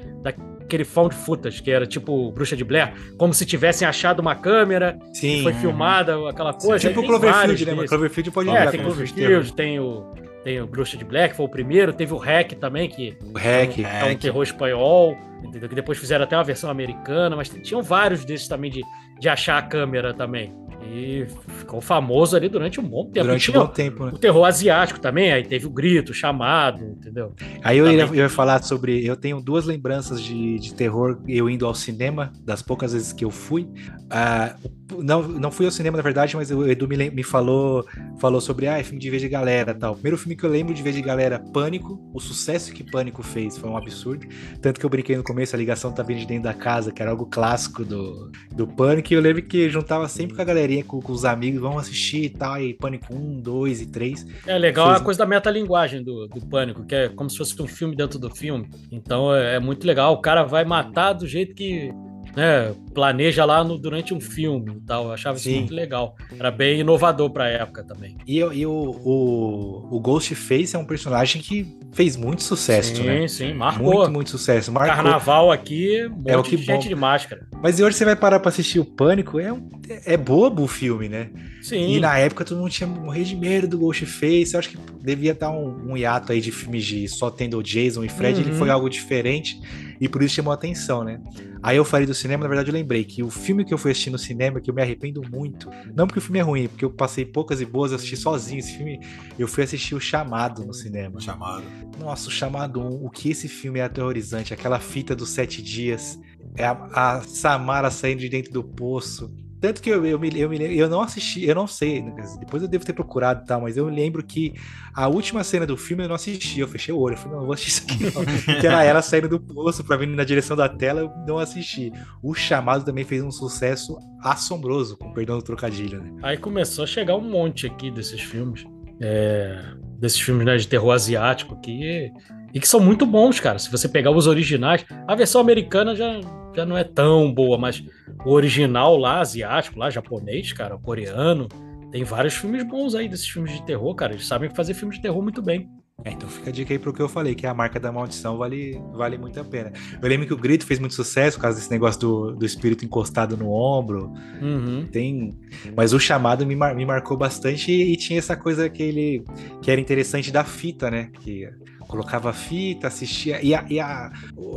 daquele found footage, que era tipo Bruxa de Blair, como se tivessem achado uma câmera, Sim. foi filmada, aquela coisa. tipo o Cloverfield, né? Mas. Cloverfield pode É, tem Cloverfield, tem o, tem o Bruxa de Black, foi o primeiro, teve o Hack também, que. O Hack. é um terror espanhol, entendeu? que depois fizeram até uma versão americana, mas tinham vários desses também de, de achar a câmera também. E ficou famoso ali durante um bom tempo. Durante um bom tempo, né? o terror asiático também, aí teve o grito, o chamado, entendeu? Aí eu ia, eu ia falar sobre. Eu tenho duas lembranças de, de terror eu indo ao cinema, das poucas vezes que eu fui. Ah, não, não fui ao cinema, na verdade, mas o Edu me, me falou, falou sobre ah, é filme de ver de galera tal. O primeiro filme que eu lembro de ver de galera, Pânico. O sucesso que Pânico fez foi um absurdo. Tanto que eu brinquei no começo, a ligação tá vindo de dentro da casa, que era algo clássico do, do Pânico. E eu lembro que juntava sempre com a galerinha, com, com os amigos, vamos assistir e tal. E Pânico 1, 2 e 3. É legal Fez- a coisa da metalinguagem do, do Pânico, que é como se fosse um filme dentro do filme. Então é, é muito legal. O cara vai matar do jeito que né, planeja lá no- durante um filme e tal. Eu achava isso Sim. muito legal. Era bem inovador pra época também. E, e o, o, o Ghostface é um personagem que fez muito sucesso, sim, né? sim, marcou. Muito, muito sucesso. Marcou. Carnaval aqui, um É o que de gente de máscara. Mas e hoje você vai parar pra assistir o Pânico, é, um- é bobo o filme, né? Sim. E na época todo mundo tinha morrer de medo do Ghostface. Eu acho que devia estar um, um hiato aí de filmes de só tendo o Jason e Fred. Ele Uhum. foi algo diferente e por isso chamou a atenção, né? Aí eu falei do cinema, na verdade eu lembrei que o filme que eu fui assistir no cinema, que eu me arrependo muito, não porque o filme é ruim, porque eu passei poucas e boas, assisti sozinho esse filme, eu fui assistir o Chamado no cinema. Chamado. Nossa, o Chamado 1, o que esse filme é aterrorizante, aquela fita dos sete dias. É a, a Samara saindo de dentro do poço. Tanto que eu, eu, me, eu, me, eu não assisti, eu não sei, depois eu devo ter procurado e tal, mas eu lembro que a última cena do filme eu não assisti, eu fechei o olho, eu falei, não, eu vou assistir isso aqui não. que era ela saindo do poço pra vir na direção da tela, eu não assisti. O Chamado também fez um sucesso assombroso, com perdão do trocadilho, né? Aí começou a chegar um monte aqui desses filmes. é, desses filmes né, de terror asiático que, e que são muito bons, cara. Se você pegar os originais, a versão americana já, já não é tão boa, mas o original lá, asiático, lá, japonês, cara, coreano, tem vários filmes bons aí desses filmes de terror, cara. Eles sabem fazer filmes de terror muito bem. É, então fica a dica aí pro que eu falei, que a marca da maldição vale, vale muito a pena. Eu lembro que o Grito fez muito sucesso por causa desse negócio do, do espírito encostado no ombro. Uhum. Tem, mas o chamado me, mar- me marcou bastante e, e tinha essa coisa que ele que era interessante da fita, né? Que colocava a fita, assistia e a, e a,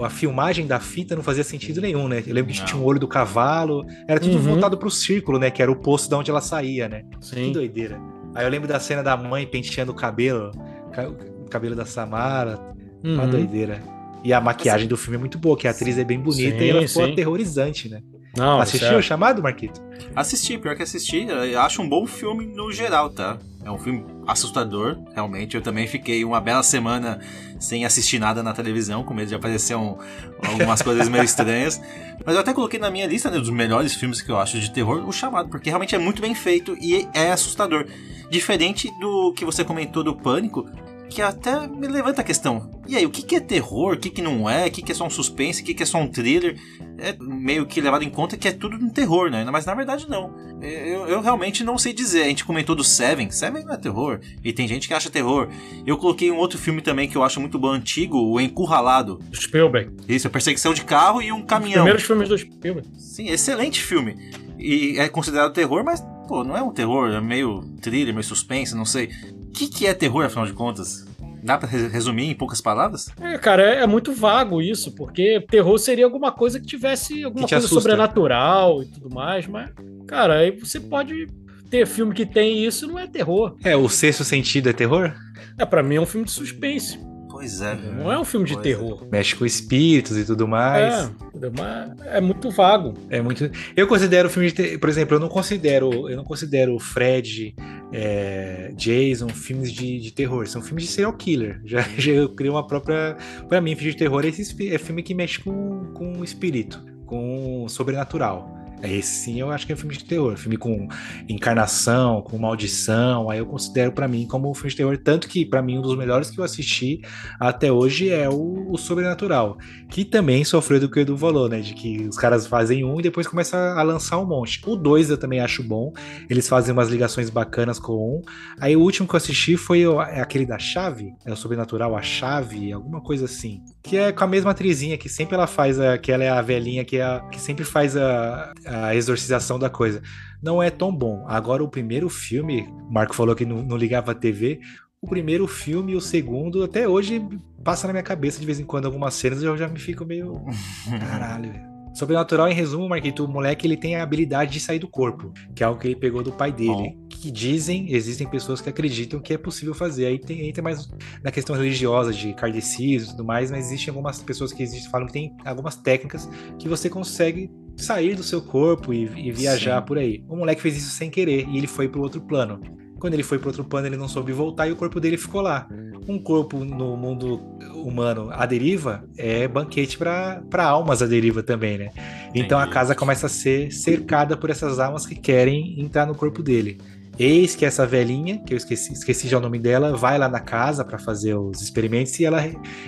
a filmagem da fita não fazia sentido nenhum, né? Eu lembro que Não. tinha um olho do cavalo, era tudo Uhum. voltado pro círculo, né? Que era o poço de onde ela saía, né? Que Sim. doideira. Aí eu lembro da cena da mãe penteando o cabelo, ca- o cabelo da Samara, uma Uhum. doideira. E a maquiagem do filme é muito boa, que a atriz é bem bonita Sim, e ela ficou sim. aterrorizante, né? Não, Assistiu o chamado, Marquito? Assisti, pior que assisti. Eu acho um bom filme no geral, tá? É um filme assustador, realmente. Eu também fiquei uma bela semana sem assistir nada na televisão, com medo de aparecer um- algumas coisas meio estranhas. Mas eu até coloquei na minha lista né, dos melhores filmes que eu acho de terror, o chamado, porque realmente é muito bem feito e é assustador. Diferente do que você comentou do pânico, que até me levanta a questão. E aí, o que, que é terror? O que, que não é? O que, que é só um suspense? O que, que é só um thriller? É meio que levado em conta que é tudo um terror, né? Mas na verdade não. Eu, eu realmente não sei dizer. A gente comentou do Seven. Seven não é terror. E tem gente que acha terror. Eu coloquei um outro filme também que eu acho muito bom, antigo, O Encurralado. Spielberg. Isso, é perseguição de carro e um Os caminhão. primeiros filmes do Spielberg. Sim, excelente filme. E é considerado terror, mas, pô, não é um terror, é meio thriller, meio suspense, não sei. O que, que é terror, afinal de contas? Dá pra re- resumir em poucas palavras? É, cara, é, é muito vago isso, porque terror seria alguma coisa que tivesse alguma Que coisa assusta. sobrenatural e tudo mais, mas, cara, aí você pode ter filme que tem isso e não é terror. É, o sexto sentido é terror? É, pra mim é um filme de suspense, Pois é. não é um filme de é. terror. Mexe com espíritos e tudo mais. É, é muito vago. É muito. Eu considero filme de ter... Por exemplo, eu não considero, eu não considero Fred, é, Jason filmes de, de terror. São filmes de serial killer. Já, já eu crio uma própria. Pra mim, filme de terror é, esse, é filme que mexe com, com o espírito, com o sobrenatural. Esse sim eu acho que é filme de terror. Filme com encarnação, com maldição. Aí eu considero pra mim como um filme de terror. Tanto que pra mim um dos melhores que eu assisti até hoje é o, o Sobrenatural que também sofreu do que o Edu falou, né? De que os caras fazem um e depois começa a lançar um monte. O dois eu também acho bom. Eles fazem umas ligações bacanas com um. Aí o último que eu assisti foi é aquele da Chave, é o Sobrenatural, a Chave, alguma coisa assim. Que é com a mesma atrizinha, que sempre ela faz, a, que ela é a velhinha que, é a- que sempre faz a, a exorcização da coisa. Não é tão bom. Agora o primeiro filme, o Marco falou que não, não ligava a TV. O primeiro filme e o segundo, até hoje, passa na minha cabeça de vez em quando algumas cenas e eu já me fico meio. Caralho, velho. Sobrenatural, em resumo, Marquito, o moleque ele tem a habilidade de sair do corpo, que é algo que ele pegou do pai dele. Que dizem, existem pessoas que acreditam que é possível fazer. Aí tem, entra mais na questão religiosa de kardecismo e tudo mais, mas existem algumas pessoas que existem, falam que tem algumas técnicas que você consegue sair do seu corpo e, e viajar Sim. por aí. O moleque fez isso sem querer e ele foi pro outro plano. Quando ele foi pro outro plano, ele não soube voltar e o corpo dele ficou lá. Um corpo no mundo humano à deriva é banquete para almas à deriva também, né? Então a casa começa a ser cercada por essas almas que querem entrar no corpo dele. Eis que essa velhinha, que eu esqueci, esqueci já o nome dela, vai lá na casa para fazer os experimentos e ela,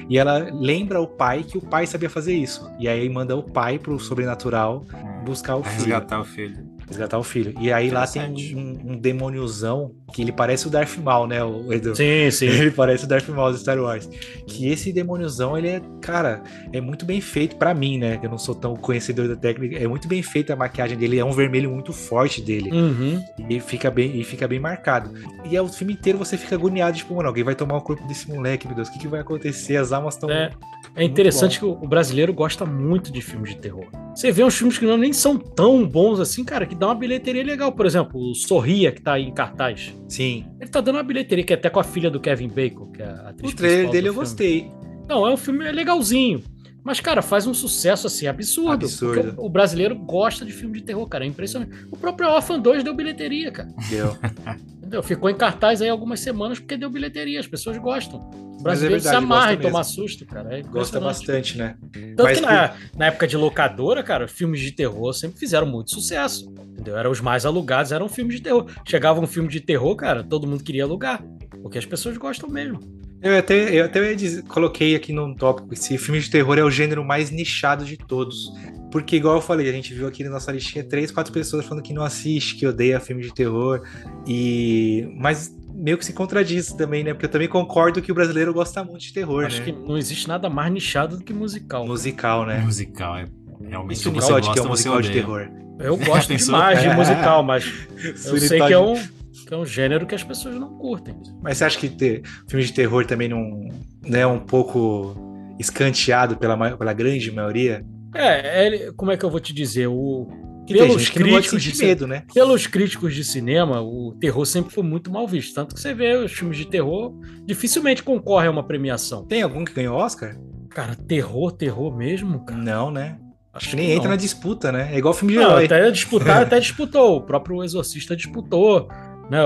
e ela lembra o pai que o pai sabia fazer isso. E aí manda o pai pro sobrenatural buscar o filho Resgatar o filho. resgatar o filho. E aí lá tem um, um demôniozão que ele parece o Darth Maul, né, o Edu? Sim, sim. Ele parece o Darth Maul do Star Wars. Que esse demôniozão, ele é, cara, é muito bem feito pra mim, né? Eu não sou tão conhecedor da técnica. É muito bem feita a maquiagem dele, é um vermelho muito forte dele. Uhum. E fica bem, e fica bem marcado. E é o filme inteiro você fica agoniado, tipo, mano, alguém vai tomar o corpo desse moleque, meu Deus, o que, que vai acontecer? As almas estão. É, é interessante que o o brasileiro gosta muito de filmes de terror. Você vê uns filmes que não nem são tão bons assim, cara, que dá uma bilheteria legal. Por exemplo, o Sorria, que tá aí em cartaz. Sim. Ele tá dando uma bilheteria, que é até com a filha do Kevin Bacon, que é a atriz O trailer dele eu gostei. Não, é um filme legalzinho. Mas, cara, faz um sucesso assim absurdo. Absurdo. porque O brasileiro gosta de filme de terror, cara. É impressionante. O próprio Orphan 2 deu bilheteria, cara. Deu. Entendeu? Ficou em cartaz aí algumas semanas porque deu bilheteria. As pessoas gostam. O é brasileiro se verdade, amarra em gosta tomar mesmo. susto, cara. É Gosta bastante, né? Tanto Mas que na, na época de locadora, cara, filmes de terror sempre fizeram muito sucesso. Entendeu? Eram os mais alugados, eram filmes de terror. Chegava um filme de terror, cara, todo mundo queria alugar. Porque as pessoas gostam mesmo. Eu até, eu até coloquei aqui num tópico: esse filme de terror é o gênero mais nichado de todos. Porque, igual eu falei, a gente viu aqui na nossa listinha três, quatro pessoas falando que não assiste, que odeia filme de terror. E. Mas meio que se contradiz também, né? Porque eu também concordo que o brasileiro gosta muito de terror, Acho né? que não existe nada mais nichado do que musical. Musical, né? Musical, é. Realmente, Isso você pode que é um gosta, musical de terror. Eu gosto demais de musical, mas eu sei que é, um, que é um gênero que as pessoas não curtem. Mas você acha que ter, filme de terror também não, não é um pouco escanteado pela, pela grande maioria? É, ele- como é que eu vou te dizer? O, Que pelos críticos de, medo, né? pelos críticos de cinema, o terror sempre foi muito mal visto. Tanto que você vê os filmes de terror dificilmente concorrem a uma premiação. Tem algum que ganhou Oscar? Cara, terror, terror mesmo, cara. Não, né? Acho Acho que nem entra não. na disputa, né? É igual filme de Não, herói. até disputar, até disputou. O próprio Exorcista disputou, né?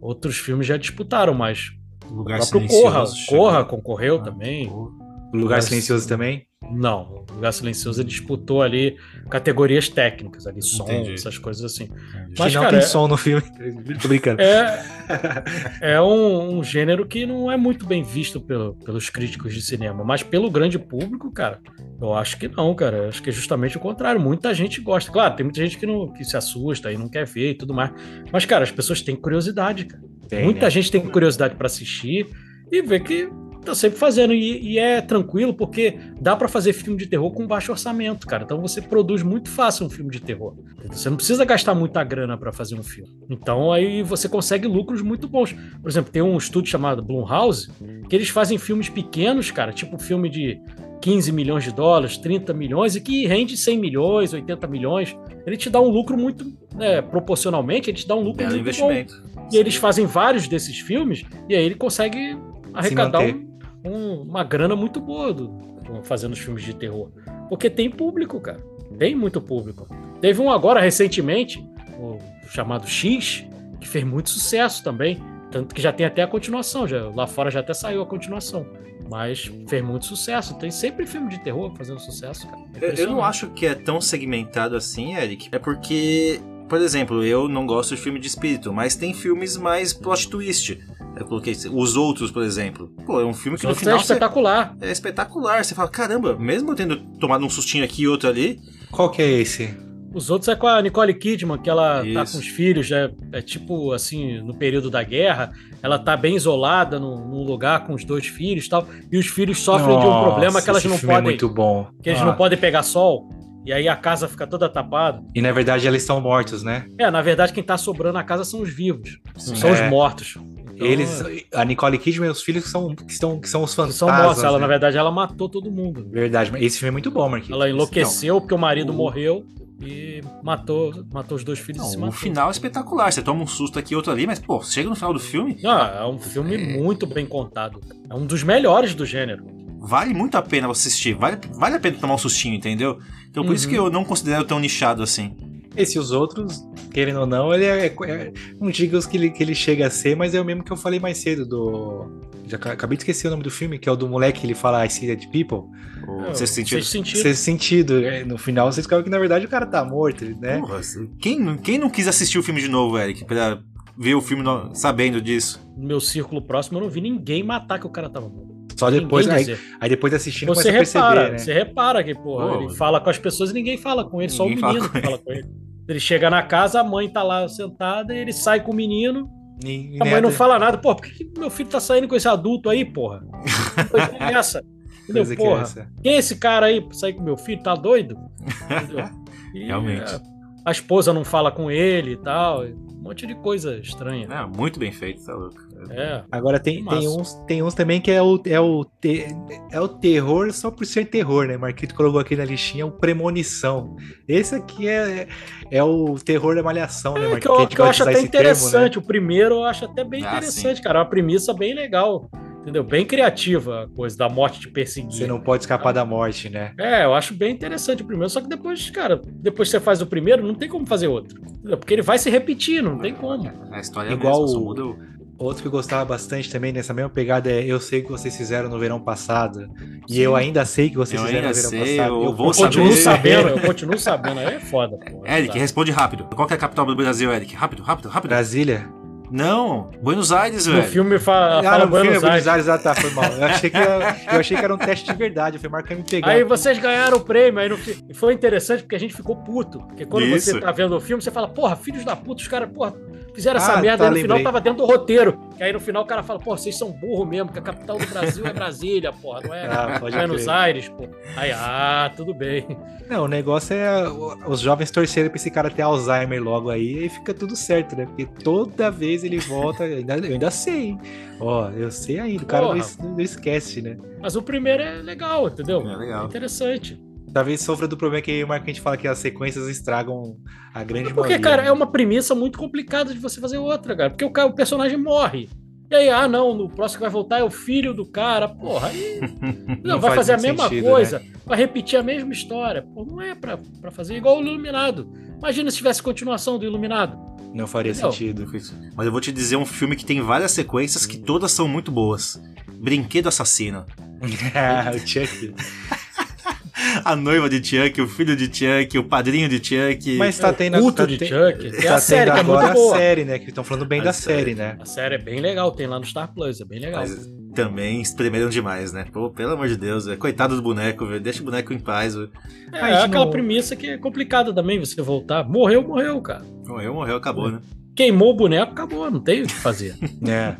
Outros filmes já disputaram, mas o Lugar próprio Silencioso Corra. Corra concorreu também. O Lugar Silencioso também? Não, o Lugar Silencioso ele disputou ali categorias técnicas, ali, som, Entendi. essas coisas assim. Entendi. Mas, que não cara, tem é- som no filme. Tô brincando. É, é um, um gênero que não é muito bem visto pelo- pelos críticos de cinema, mas pelo grande público, cara, eu acho que não, cara. Eu acho que é justamente o contrário. Muita gente gosta. Claro, tem muita gente que, não, que se assusta e não quer ver e tudo mais. Mas, cara, as pessoas têm curiosidade, cara. Tem, Muita né? gente tem curiosidade pra assistir e ver que tá sempre fazendo. E, e é tranquilo porque dá pra fazer filme de terror com baixo orçamento, cara. Então você produz muito fácil um filme de terror. Você não precisa gastar muita grana pra fazer um filme. Então aí você consegue lucros muito bons. Por exemplo, tem um estúdio chamado Blumhouse que eles fazem filmes pequenos, cara, tipo filme de 15 milhões de dólares, 30 milhões e que rende 100 milhões, 80 milhões. Ele te dá um lucro muito, né, proporcionalmente, ele te dá um lucro Belo muito bom. investimento. E eles fazem vários desses filmes e aí ele consegue arrecadar um- um- uma grana muito boa do- fazendo os filmes de terror. Porque tem público, cara. Tem muito público. Teve um agora recentemente, o chamado X, que fez muito sucesso também. Tanto que já tem até a continuação. Já, lá fora já até saiu a continuação. Mas fez muito sucesso. Tem sempre filme de terror fazendo sucesso, cara. É Eu, eu não acho que é tão segmentado assim, Eric. É porque, por exemplo, eu não gosto de filme de espírito, mas tem filmes mais plot twist. Eu coloquei os outros, por exemplo. Pô, é um filme que no Isso é final você- espetacular. é espetacular. Você fala, caramba, mesmo eu tendo tomado um sustinho aqui e outro ali, Qual que é esse? Os outros é com a Nicole Kidman, que ela tá Isso. com os filhos, é, é tipo assim, no período da guerra, ela tá bem isolada num, num lugar com os dois filhos e tal, e os filhos sofrem de um Nossa, problema que elas não é podem, muito bom. que eles Ah, não podem pegar sol, e aí a casa fica toda tapada. E na verdade eles estão mortos, né? É, na verdade quem tá sobrando na casa são os vivos, não Sim. são É. os mortos. Eles, é, a Nicole Kidman e os filhos que são, que são, que são os fantasmas. são mortos, ela né? na verdade ela matou todo mundo. Verdade, mas esse filme é muito bom, Marquinhos. Ela enlouqueceu porque o marido o- morreu e matou, matou os dois filhos não, o final é espetacular. Você toma um susto aqui e outro ali, mas, pô, chega no final do filme, Ah, é um filme muito bem contado. É um dos melhores do gênero. vale muito a pena você assistir. Vale, vale a pena tomar um sustinho, entendeu? Então por isso Uhum. que eu não considero tão nichado assim. Esse os outros, querendo ou não, ele é. é não diga os que ele, que ele chega a ser, mas é o mesmo que eu falei mais cedo do. Já ca- acabei de esquecer o nome do filme, que é o do moleque que ele fala I see dead people. O É, sexto sentido. Sexto sentido. Sexto sentido. é, No final você descobre que na verdade o cara tá morto, né? Porra, quem, quem não quis assistir o filme de novo, Eric, pra ver o filme no- sabendo disso? No meu círculo próximo, eu não vi ninguém matar que o cara tava morto. Só depois. Aí, aí depois assistindo Você começa a repara, perceber, né? você repara que, porra, Pô, ele fala com as pessoas e ninguém fala com ele, só o fala menino com que fala com ele. Ele chega na casa, a mãe tá lá sentada, e ele sai com o menino, Nem- a nem mãe não a- fala nada. Pô, por que, que meu filho tá saindo com esse adulto aí, porra? Que Coisa é essa? Entendeu? coisa que é Porra, essa. quem é esse cara aí pra sair com meu filho? Tá doido? Entendeu? E, Realmente. é, A esposa não fala com ele e tal. Um monte de coisa estranha. É, muito bem feito, tá louco. É. Agora tem, tem, uns, tem uns também que é o, é, o te- é o terror só por ser terror, né? Marquito colocou aqui na listinha o Premonição. Esse aqui é, é o terror da malhação, né, É, Marquito? que eu, que eu acho até esse termo, né? interessante. O primeiro eu acho até bem Ah, interessante, cara. É uma premissa bem legal. Entendeu? Bem criativa a coisa da morte te perseguir. Você não pode escapar da morte, né? É, eu acho bem interessante o primeiro, só que depois, cara, depois que você faz o primeiro, não tem como fazer outro. Porque ele vai se repetir, não tem como. A história é Igual mesmo, só muda o... Outro que eu gostava bastante também nessa mesma pegada é Eu sei o que vocês fizeram no verão passado. E eu ainda sei o que vocês Eu fizeram no verão sei, passado. eu vou Eu continuo saber. sabendo, eu continuo sabendo, aí é foda, pô. Eric, Tá. responde rápido. Qual que é a capital do Brasil, Eric? Rápido, rápido, rápido. Brasília? Não, Buenos Aires, No velho. filme fa- Ah, fala no filme é Buenos Aires. Buenos Aires, ah, tá, foi mal. Eu achei que era, eu achei que era um teste de verdade. Eu falei, marca me pegar. Aí vocês ganharam o prêmio, aí no e foi interessante porque a gente ficou puto. Porque quando Isso. você tá vendo o filme, você fala, porra, filhos da puta, os caras, porra, fizeram Ah, essa merda, tá, aí no final lembrei. tava dentro do roteiro. E aí no final o cara fala, porra, vocês são burro mesmo, que a capital do Brasil é Brasília, porra, não é Ah, Buenos crer. Aires, pô. Aí, ah, tudo bem. Não, o negócio é os jovens torcerem pra esse cara ter Alzheimer logo aí e fica tudo certo, né? Porque toda vez ele volta, eu ainda, eu ainda sei, hein? Ó, eu sei ainda, o cara não, não esquece, né? Mas o primeiro é legal, entendeu? É legal. interessante. Talvez sofra do problema que o Marco a gente fala que as sequências estragam a grande Porque, maioria. cara, né? é uma premissa muito complicada de você fazer outra, cara. Porque o, cara, o personagem morre. E aí, ah, não, no próximo que vai voltar é o filho do cara. Porra, aí. Não, Não vai faz fazer a mesma sentido, né? coisa. Vai repetir a mesma história. Pô, não é pra, pra fazer igual o Iluminado. Imagina se tivesse continuação do Iluminado. Não faria Não. sentido. Mas eu vou te dizer um filme que tem várias sequências que todas são muito boas. Brinquedo Assassino. Ah, o Chuck. A noiva de Chuck, o filho de Chuck, o padrinho de Chuck. Mas tá É o tendo culto tá de tem- Chuck. Tem tá a série, tendo que é muito a boa. série, né? Que estão falando bem A da série. série, né? A série é bem legal, tem lá no Star Plus, é bem legal. Mas também espremeram demais, né? Pô, pelo amor de Deus, velho. Coitado do boneco, velho. Deixa o boneco em paz. É, a gente aquela não- premissa que é complicada também, você voltar. Morreu, morreu, cara. Morreu, morreu, acabou, né? Queimou o boneco, acabou, não tem o que fazer. É.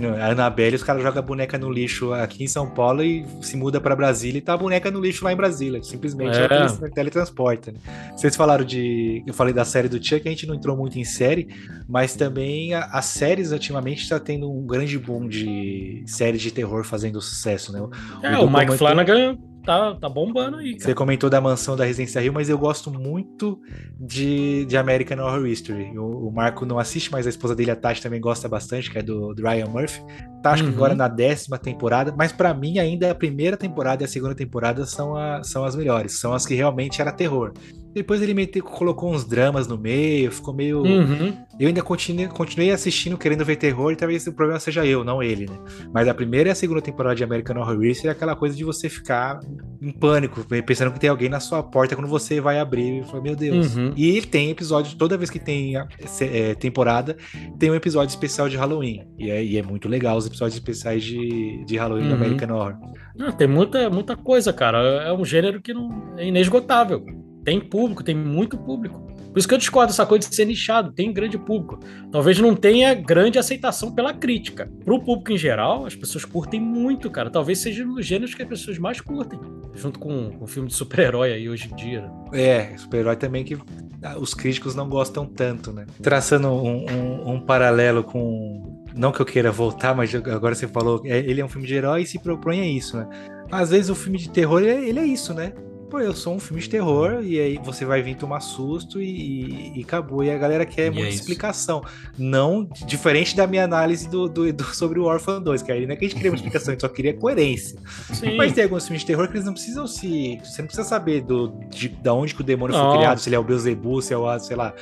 Não- A Annabelle, os caras jogam a boneca no lixo aqui em São Paulo e se muda pra Brasília e tá a boneca no lixo lá em Brasília. Simplesmente É. ela tele- teletransporta. né? Vocês falaram de. Eu falei da série do Chuck, a gente não entrou muito em série, mas também as séries ultimamente tá tendo um grande boom de séries de terror fazendo sucesso, né? É, Edu o Mike Flanagan tá, tá bombando aí, Você cara. comentou da mansão da Residência Rio, mas eu gosto muito de, de American Horror History. O, o Marco não assiste, mas a esposa dele, a Tati, também gosta bastante, que é do, do Ryan Murphy. Tá, acho que Uhum. agora na décima temporada, mas pra mim ainda a primeira temporada e a segunda temporada são, a- são as melhores, são as que realmente era terror. Depois ele meteu, colocou uns dramas no meio, ficou meio. Uhum. Eu ainda continuei, continuei assistindo, querendo ver terror, e talvez o problema seja eu, não ele, né? Mas a primeira e a segunda temporada de American Horror History é aquela coisa de você ficar em pânico, pensando que tem alguém na sua porta quando você vai abrir e fala, meu Deus. Uhum. E ele tem episódios, toda vez que tem a- é, temporada, tem um episódio especial de Halloween. E é, e é muito legal os episódios especiais de, de Halloween do Uhum. American Horror. Não, tem muita, muita coisa, cara. É um gênero que não é inesgotável. Tem público, tem muito público. Por isso que eu discordo dessa coisa de ser nichado, tem grande público. Talvez não tenha grande aceitação pela crítica. Pro público em geral, as pessoas curtem muito, cara. Talvez seja um dos gêneros que as pessoas mais curtem. Junto com o filme de super-herói aí hoje em dia. né? É, super-herói também que ah, os críticos não gostam tanto, né? Traçando um, um- um paralelo com. Não que eu queira voltar, mas agora você falou, é, ele é um filme de herói e se propõe a isso, né? Às vezes o filme de terror, ele é, ele é isso, né? Pô, eu sou um filme de terror e aí você vai vir tomar susto e, e acabou. E a galera quer E muita é explicação. Não, diferente da minha análise do, do, do- sobre o Orphan 2, que aí não é que a gente queria uma explicação, a gente só queria coerência. Sim. Mas tem alguns filmes de terror que eles não precisam se. Você não precisa saber do, de, da onde que o demônio Não. foi criado, se ele é o Beelzebub, se é o, sei lá.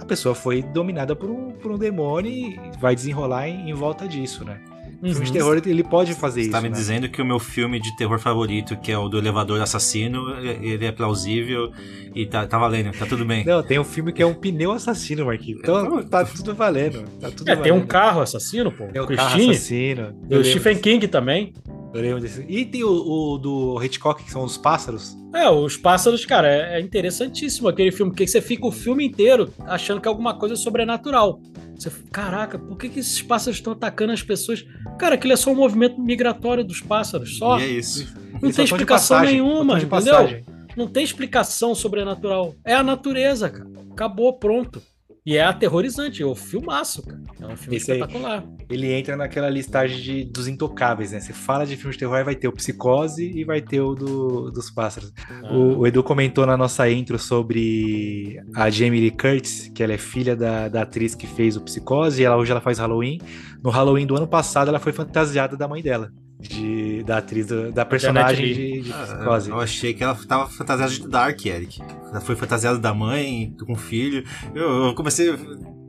A pessoa foi dominada por um, por um demônio e vai desenrolar em, em volta disso, né? O filme de Uhum. terror ele pode fazer Você isso. tá me né? dizendo que o meu filme de terror favorito, que é o do elevador assassino, ele é plausível e tá, tá valendo, tá tudo bem. Não, tem um filme que é um pneu assassino, Marquinhos. Então tá tudo valendo. Tá tudo É, tem um valendo. carro assassino, pô. Tem um carro assassino. Eu Do lembro Stephen King também. Eu lembro desse. E tem o, o do Hitchcock, que são os pássaros. É, os pássaros, cara, é, é interessantíssimo aquele filme, porque você fica o filme inteiro achando que é alguma coisa sobrenatural. Você, caraca, por que, que esses pássaros estão atacando as pessoas? Cara, aquilo é só um movimento migratório dos pássaros, só. E é isso. Não Eles tem explicação passagem, nenhuma, entendeu? passagem. Não tem explicação sobrenatural. É a natureza, cara. Acabou, pronto. E é aterrorizante, é um filmaço, cara. É um filme Esse aí. espetacular. Ele entra naquela listagem de, dos intocáveis, né? Você fala de filme de terror, aí vai ter o Psicose e vai ter o do- dos pássaros. Ah. O, o Edu comentou na nossa intro sobre a Jamie Lee Curtis, que ela é filha da, da atriz que fez o Psicose, e ela, hoje ela faz Halloween. No Halloween do ano passado, ela foi fantasiada da mãe dela. De, da atriz, do- da personagem de, de Ah, Psicose. eu achei que ela tava fantasiada de Dark, Eric. Ela foi fantasiada da mãe, com o filho. Eu, eu comecei a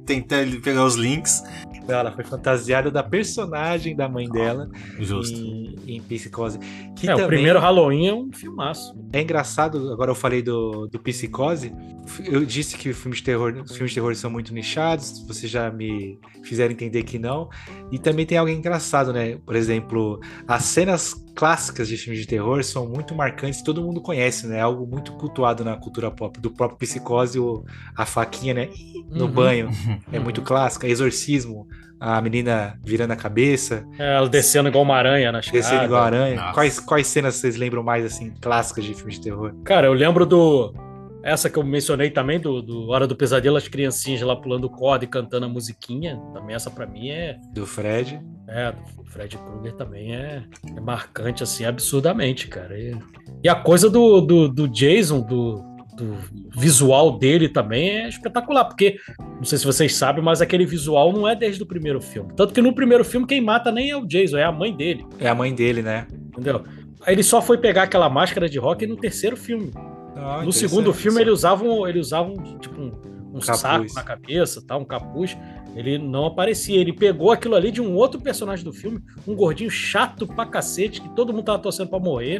tentar pegar os links. Ela foi fantasiada da personagem da mãe dela Justo. em, em Psicose. Que É, o também- primeiro Halloween é um filmaço. É engraçado, agora eu falei do, do Psicose. Eu disse que filmes de terror, os filmes de terror são muito nichados, vocês já me fizeram entender que não. E também tem algo engraçado, né? Por exemplo, as cenas clássicas de filmes de terror são muito marcantes, todo mundo conhece, né? É algo muito cultuado na cultura pop, do próprio Psicose, o, a faquinha, né? No Uhum. banho. É muito clássica. Exorcismo, a menina virando a cabeça, É, ela descendo igual uma aranha na escada. descendo igual a aranha. Nossa. Quais, quais cenas vocês lembram mais, assim, clássicas de filmes de terror? Cara, eu lembro do. Essa que eu mencionei também, do, do Hora do Pesadelo, as criancinhas lá pulando corda e cantando a musiquinha. Também essa pra mim é. Do Fred. É, do Fred Krueger também é, é marcante, assim, absurdamente, cara. E, e a coisa do, do, do Jason, do, do visual dele também é espetacular, porque não sei se vocês sabem, mas aquele visual não é desde o primeiro filme. Tanto que no primeiro filme quem mata nem é o Jason, é a mãe dele, É a mãe dele, né? entendeu? Aí ele só foi pegar aquela máscara de rock no terceiro filme. Ah, No segundo filme ele usava um, ele usava um, tipo um, um saco na cabeça, tá? um capuz. Ele não aparecia. Ele pegou aquilo ali de um outro personagem do filme, um gordinho chato pra cacete, que todo mundo tava torcendo pra morrer.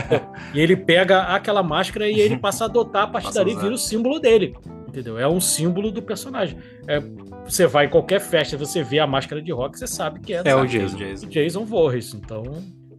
e ele pega aquela máscara e ele passa a adotar a partir Passa dali, vira o símbolo dele. Entendeu? É um símbolo do personagem. É, você vai em qualquer festa, você vê a máscara de rock, você sabe que é, É o da- Jason. Jason. Jason Voorhees. Então,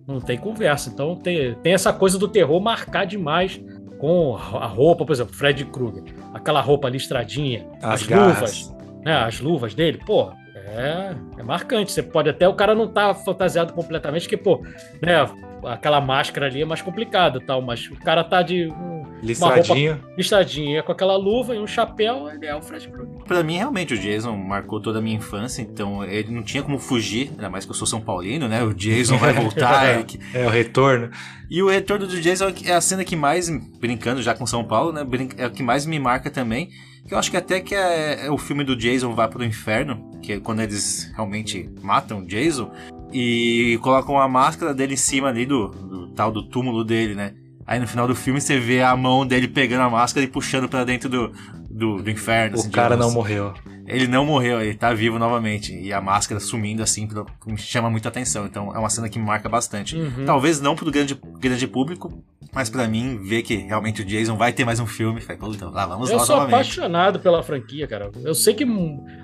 não tem conversa. Então, tem, tem essa coisa do terror marcar demais com a roupa, por exemplo, Fred Krueger. Aquela roupa listradinha, As as, luvas, né? As luvas dele, pô, é, é marcante. Você pode até o cara não tá fantasiado completamente, porque, pô, né? Aquela máscara ali é mais complicada tal, mas o cara tá de um, Listradinho. listradinha com aquela luva e um chapéu, ele é o Fred Krueger. Pra mim, realmente, o Jason marcou toda a minha infância, então ele não tinha como fugir, ainda mais que eu sou São Paulino, né? O Jason vai voltar. Eric. É o retorno. E o retorno do Jason é a cena que mais, brincando já com São Paulo, né? É o que mais me marca também. Que eu acho que até que é, é o filme do Jason vai pro inferno, que é quando eles realmente matam o Jason e colocam a máscara dele em cima ali do, do tal do túmulo dele, né? Aí no final do filme você vê a mão dele pegando a máscara e puxando pra dentro do, do, do inferno. O assim, cara não digamos. morreu. Ele não morreu, ele tá vivo novamente. E a máscara sumindo assim chama muita atenção. Então é uma cena que me marca bastante. Uhum. Talvez não pro grande, grande público, mas pra mim, ver que realmente o Jason vai ter mais um filme. Falei, pô, então, lá vamos Eu lá sou novamente. apaixonado pela franquia, cara. Eu sei que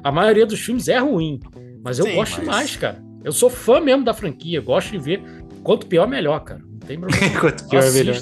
a maioria dos filmes é ruim, mas eu Sim, gosto mas- demais, cara. Eu sou fã mesmo da franquia, gosto de ver. Quanto pior, melhor, cara. Tem problema. Quanto pior, melhor.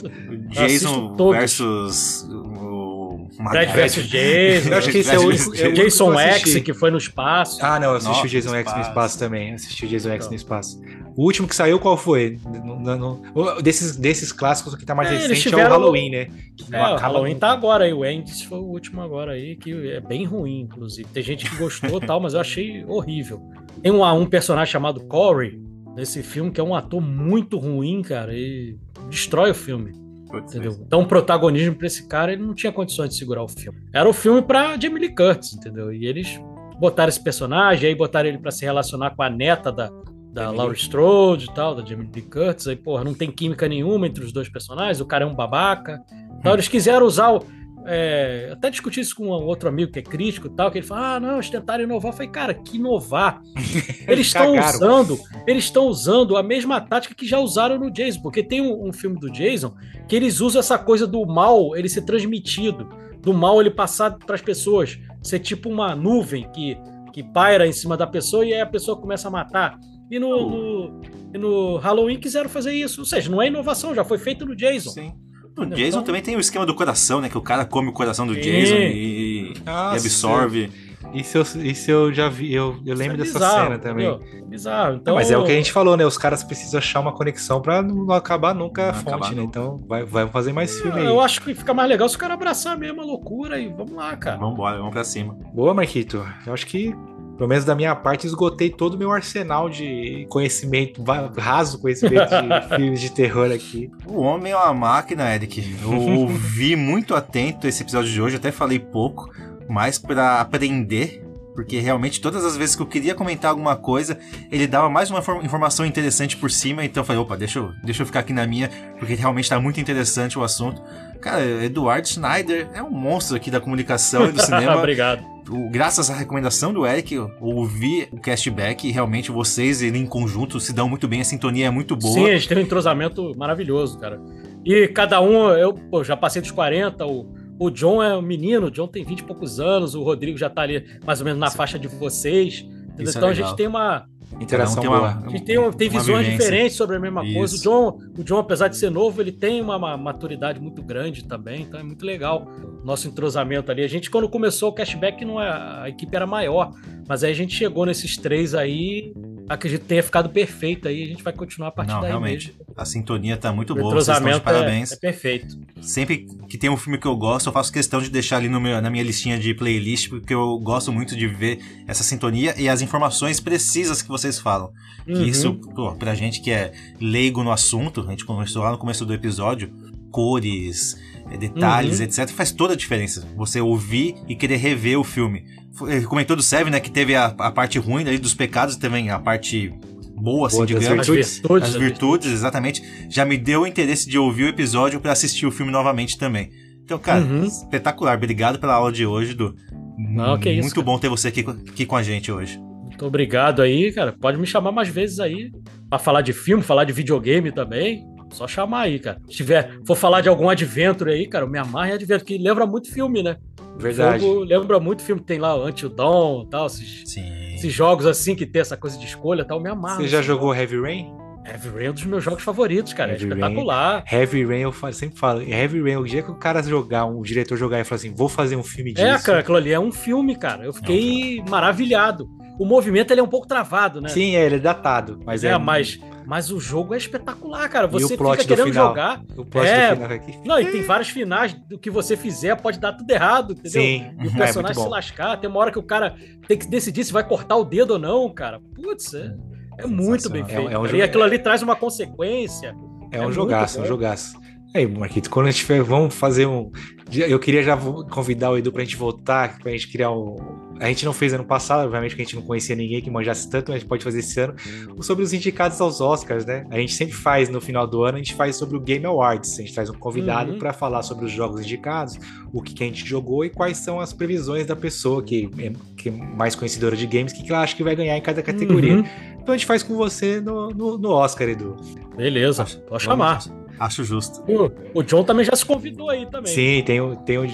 Jason versus o Fred vs Jason. Eu acho que esse é o único. é Jason X, que foi no espaço. Ah, não, eu assisti Nossa, o Jason no X no espaço. também. Assisti o Jason X Então. no espaço. O último que saiu, qual foi? No- no- no- desses, desses clássicos, o que tá mais É, recente é o Halloween, né? Que É, o Halloween tá agora aí. O Endes foi o último agora aí, que é bem ruim, inclusive. Tem gente que gostou e tal, mas eu achei horrível. Tem um, um personagem chamado Corey nesse filme, que é um ator muito ruim, cara, e destrói o filme. Putz, Entendeu? Então, o protagonismo pra esse cara, ele não tinha condições de segurar o filme. Era o filme pra Jamie Lee Curtis, entendeu? E eles botaram esse personagem, aí botaram ele pra se relacionar com a neta da, da Laura. Strode e tal, da Jamie Lee Curtis. Aí, porra, não tem química nenhuma entre os dois personagens, o cara é um babaca. Então, eles quiseram usar o. é, até discutir isso com um outro amigo que é crítico e tal, que ele fala: ah, não, eles tentaram inovar. Eu falei, cara, que inovar? Eles estão usando, eles estão usando a mesma tática que já usaram no Jason, porque tem um, um filme do Jason que eles usam essa coisa do mal ele ser transmitido, do mal ele passar para as pessoas, ser tipo uma nuvem que, que paira em cima da pessoa e aí a pessoa começa a matar. E no, no, e no Halloween quiseram fazer isso, ou seja, não é inovação, já foi feito no Jason. Sim. O? Jason Então- também tem o esquema do coração, né? Que o cara come o coração do. Jason e, Ah, e absorve. Isso eu, isso eu já vi, eu, eu lembro Isso é dessa bizarro, cena também. entendeu? É bizarro. Então, mas é o que a gente falou, né? Os caras precisam achar uma conexão pra não acabar nunca a Não fonte, acabar né? Então vai, vai fazer mais filme aí. Eu acho que fica mais legal se o cara abraçar mesmo a loucura e vamos lá, cara. Vambora, vamos pra cima. Boa, Marquito. Eu acho que, pelo menos da minha parte, esgotei todo o meu arsenal de conhecimento, raso conhecimento de filmes de terror aqui. O homem é uma máquina, Eric. Eu ouvi muito atento esse episódio de hoje, até falei pouco, mas pra aprender. Porque realmente todas as vezes que eu queria comentar alguma coisa, ele dava mais uma for- informação interessante por cima, então eu falei, opa, deixa eu, deixa eu ficar aqui na minha, porque realmente tá muito interessante o assunto. Cara, Eduardo Schneider é um monstro aqui da comunicação e do cinema. Obrigado. O- graças à recomendação do Eric, eu ouvi o castback e realmente vocês, ele em conjunto, se dão muito bem, a sintonia é muito boa. Sim, a gente tem um entrosamento maravilhoso, cara. E cada um, eu pô, já passei dos 40, o, o John é um menino, o John tem 20 e poucos anos, o Rodrigo já tá ali mais ou menos na Sim. faixa de vocês. Isso é então a legal. gente tem uma, Interação tem boa. uma- a gente tem, um- tem uma visões vivência. diferentes sobre a mesma coisa. O Isso. John, o John, apesar de ser novo, ele tem uma, uma maturidade muito grande também, então é muito legal nosso entrosamento ali. A gente, quando começou o cashback, não é, a equipe era maior, mas aí a gente chegou nesses três aí, acredito que tenha ficado perfeito aí, a gente vai continuar a partir Não, daí realmente. mesmo. A sintonia tá muito O boa, vocês estão de é, parabéns. é perfeito. Sempre que tem um filme que eu gosto, eu faço questão de deixar ali meu- na minha listinha de playlist, porque eu gosto muito de ver essa sintonia e as informações precisas que vocês falam. Que Uhum. isso, pô, pra gente que é leigo no assunto, a gente conversou lá no começo do episódio, cores, detalhes, Uhum. etc. Faz toda a diferença. Você ouvir e querer rever o filme. Ele comentou do Seven, né, que teve a, a parte ruim ali dos pecados, também a parte boa, assim, Boa digamos. As virtudes. virtudes. As virtudes, exatamente. Já me deu o interesse de ouvir o episódio pra assistir o filme novamente também. Então, cara, Uhum. espetacular. Obrigado pela aula de hoje, Du. Não, que isso, Muito cara. bom ter você aqui, aqui com a gente hoje. Muito obrigado aí, cara. Pode me chamar mais vezes aí pra falar de filme, falar de videogame também. Só chamar aí, cara. Se tiver, for falar de algum adventure aí, cara, eu me amarro em adventure, que lembra muito filme, né? Verdade. Jogo lembra muito filme que tem lá, o Until Dawn e tal, esses, esses jogos assim que tem essa coisa de escolha e tal, eu me amarro. Você já assim. jogou Heavy Rain? Heavy Rain é um dos meus jogos favoritos, cara. Heavy é espetacular. Heavy Rain, eu falo- sempre falo, Heavy Rain, o dia que o cara jogar, um diretor jogar e falar assim, vou fazer um filme disso. É, cara, aquilo ali é um filme, cara. Eu fiquei maravilhado. O movimento ele é um pouco travado, né? Sim, é, ele é datado, mas é, é, mas, mas o jogo é espetacular, cara. Você o fica do querendo final? jogar. o plot é, do final aqui. Não, e tem vários finais do que você fizer, pode dar tudo errado, entendeu? Sim, E o é personagem muito se lascar, tem uma hora que o cara tem que decidir se vai cortar o dedo ou não, cara. Putz, é, é muito bem É feito. é um jogo- e aquilo ali traz uma consequência. É É um jogaço, é um jogaço. Aí, Marquito, quando a gente tiver, vamos fazer um. Eu queria já convidar o Edu pra gente voltar, pra gente criar um. A gente não fez ano passado, obviamente, que a gente não conhecia ninguém que manjasse tanto, mas a gente pode fazer esse ano. Sobre os indicados aos Oscars, né? A gente sempre faz no final do ano, a gente faz sobre o Game Awards. A gente traz um convidado Uhum. pra falar sobre os jogos indicados, o que, que a gente jogou e quais são as previsões da pessoa que é, que é mais conhecedora de games, o que, que ela acha que vai ganhar em cada categoria. Uhum. Então a gente faz com você no, no, no Oscar, Edu. Beleza, pode chamar. Acho justo. O, o John também já se convidou aí também. Sim, tem o. Tem o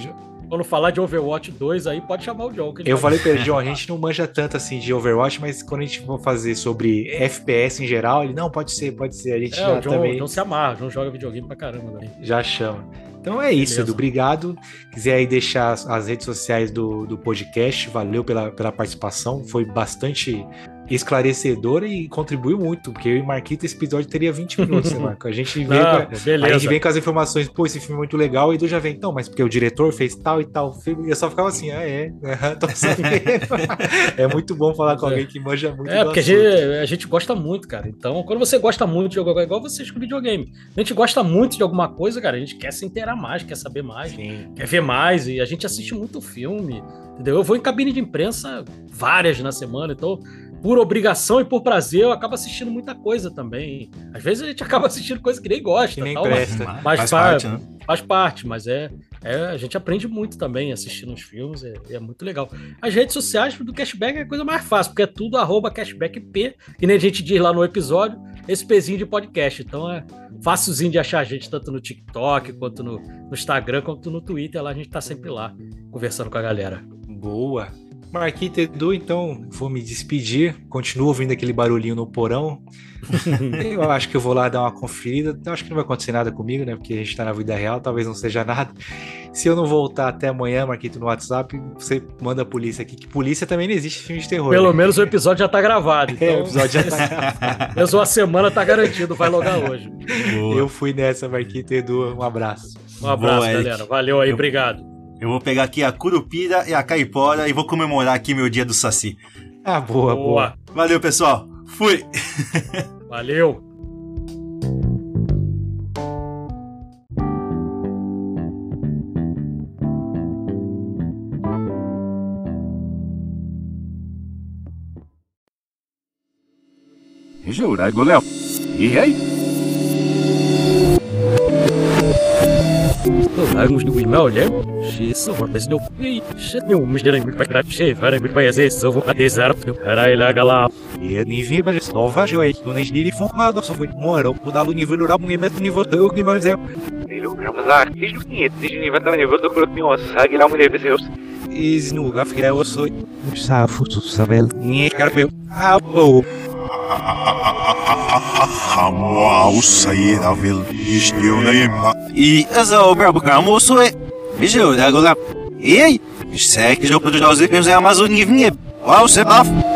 Quando falar de Overwatch 2 aí, pode chamar o John. eu falei pra ele, John, a gente não manja tanto assim de Overwatch, mas quando a gente for fazer sobre FPS em geral, ele, não, pode ser, pode ser. A gente É, já o John, também o John se amarra, o John joga videogame pra caramba também. já chama. Então é isso, Beleza. Edu. Obrigado. Quiser aí deixar as, as redes sociais do, do podcast, valeu pela, pela participação. Foi bastante esclarecedora e contribuiu muito, porque eu e Marquito esse episódio teria 20 minutos, né, Marco? A gente Não, com- A gente vem com as informações, pô, esse filme é muito legal, e Edu já vem, então, mas porque o diretor fez tal e tal filme, e eu só ficava assim, ah, é, tô sabendo. é muito bom falar com É. alguém que manja muito É, do porque a gente, a gente gosta muito, cara. Então, quando você gosta muito de jogar igual vocês com videogame, a gente gosta muito de alguma coisa, cara, a gente quer se inteirar mais, quer saber mais, Sim. quer ver mais, e a gente assiste muito filme, entendeu? Eu vou em cabine de imprensa várias na semana, então, por obrigação e por prazer, eu acabo assistindo muita coisa também. Às vezes a gente acaba assistindo coisa que nem gosta, Que nem tal, mas presta. Mas Faz fa- parte, né? faz parte, mas é, é- a gente aprende muito também assistindo os filmes, é, é muito legal. As redes sociais do Cashback é a coisa mais fácil, porque é tudo arroba cashbackp, que nem a gente diz lá no episódio, esse pezinho de podcast. Então é facilzinho de achar a gente, tanto no TikTok, quanto no, no Instagram, quanto no Twitter, lá a gente tá sempre lá, conversando com a galera. Boa. Marquito Edu, então vou me despedir. Continuo ouvindo aquele barulhinho no porão. eu acho que eu vou lá dar uma conferida. Eu acho que não vai acontecer nada comigo, né? Porque a gente tá na vida real, talvez não seja nada. Se eu não voltar até amanhã, Marquito, no WhatsApp, você manda a polícia aqui. Que polícia também não existe filme de terror. Pelo né? menos o episódio já tá gravado. Então, É, o episódio já tá. Mesmo uma semana tá garantido, vai logar hoje. Eu fui nessa, Marquito Edu. Um abraço. Um abraço, Boa, galera. Valeu aí, Eu- obrigado. Eu vou pegar aqui a Curupira e a Caipora e vou comemorar aqui meu dia do Saci. Ah, boa, boa. Boa. Valeu, pessoal. Fui! Valeu. Jurar, Goléo. E aí? Vamos do irmão, né? Isso, mas não. Não, mas não, mas para cheio, para me conhecer, só vou a desar. Caralho, lá, galá. E nem vi, mas nova joia. Tu nem dele formado, só foi. Mudar o nível rural, mulher, mas o nível teu, que mais é. Mas ah, desde o 500, desde o nível da nível do de onça, sabe lá mulher Deus. Is no gafia, eu sou. Safo, tu sabel. Ninguém quer ver. Ah, boa. Hamwa usayira vel işliyorlayım. E é. Viu, agora. E aí? Sei que já produziu os itens da Amazônia. Uau, você bafo.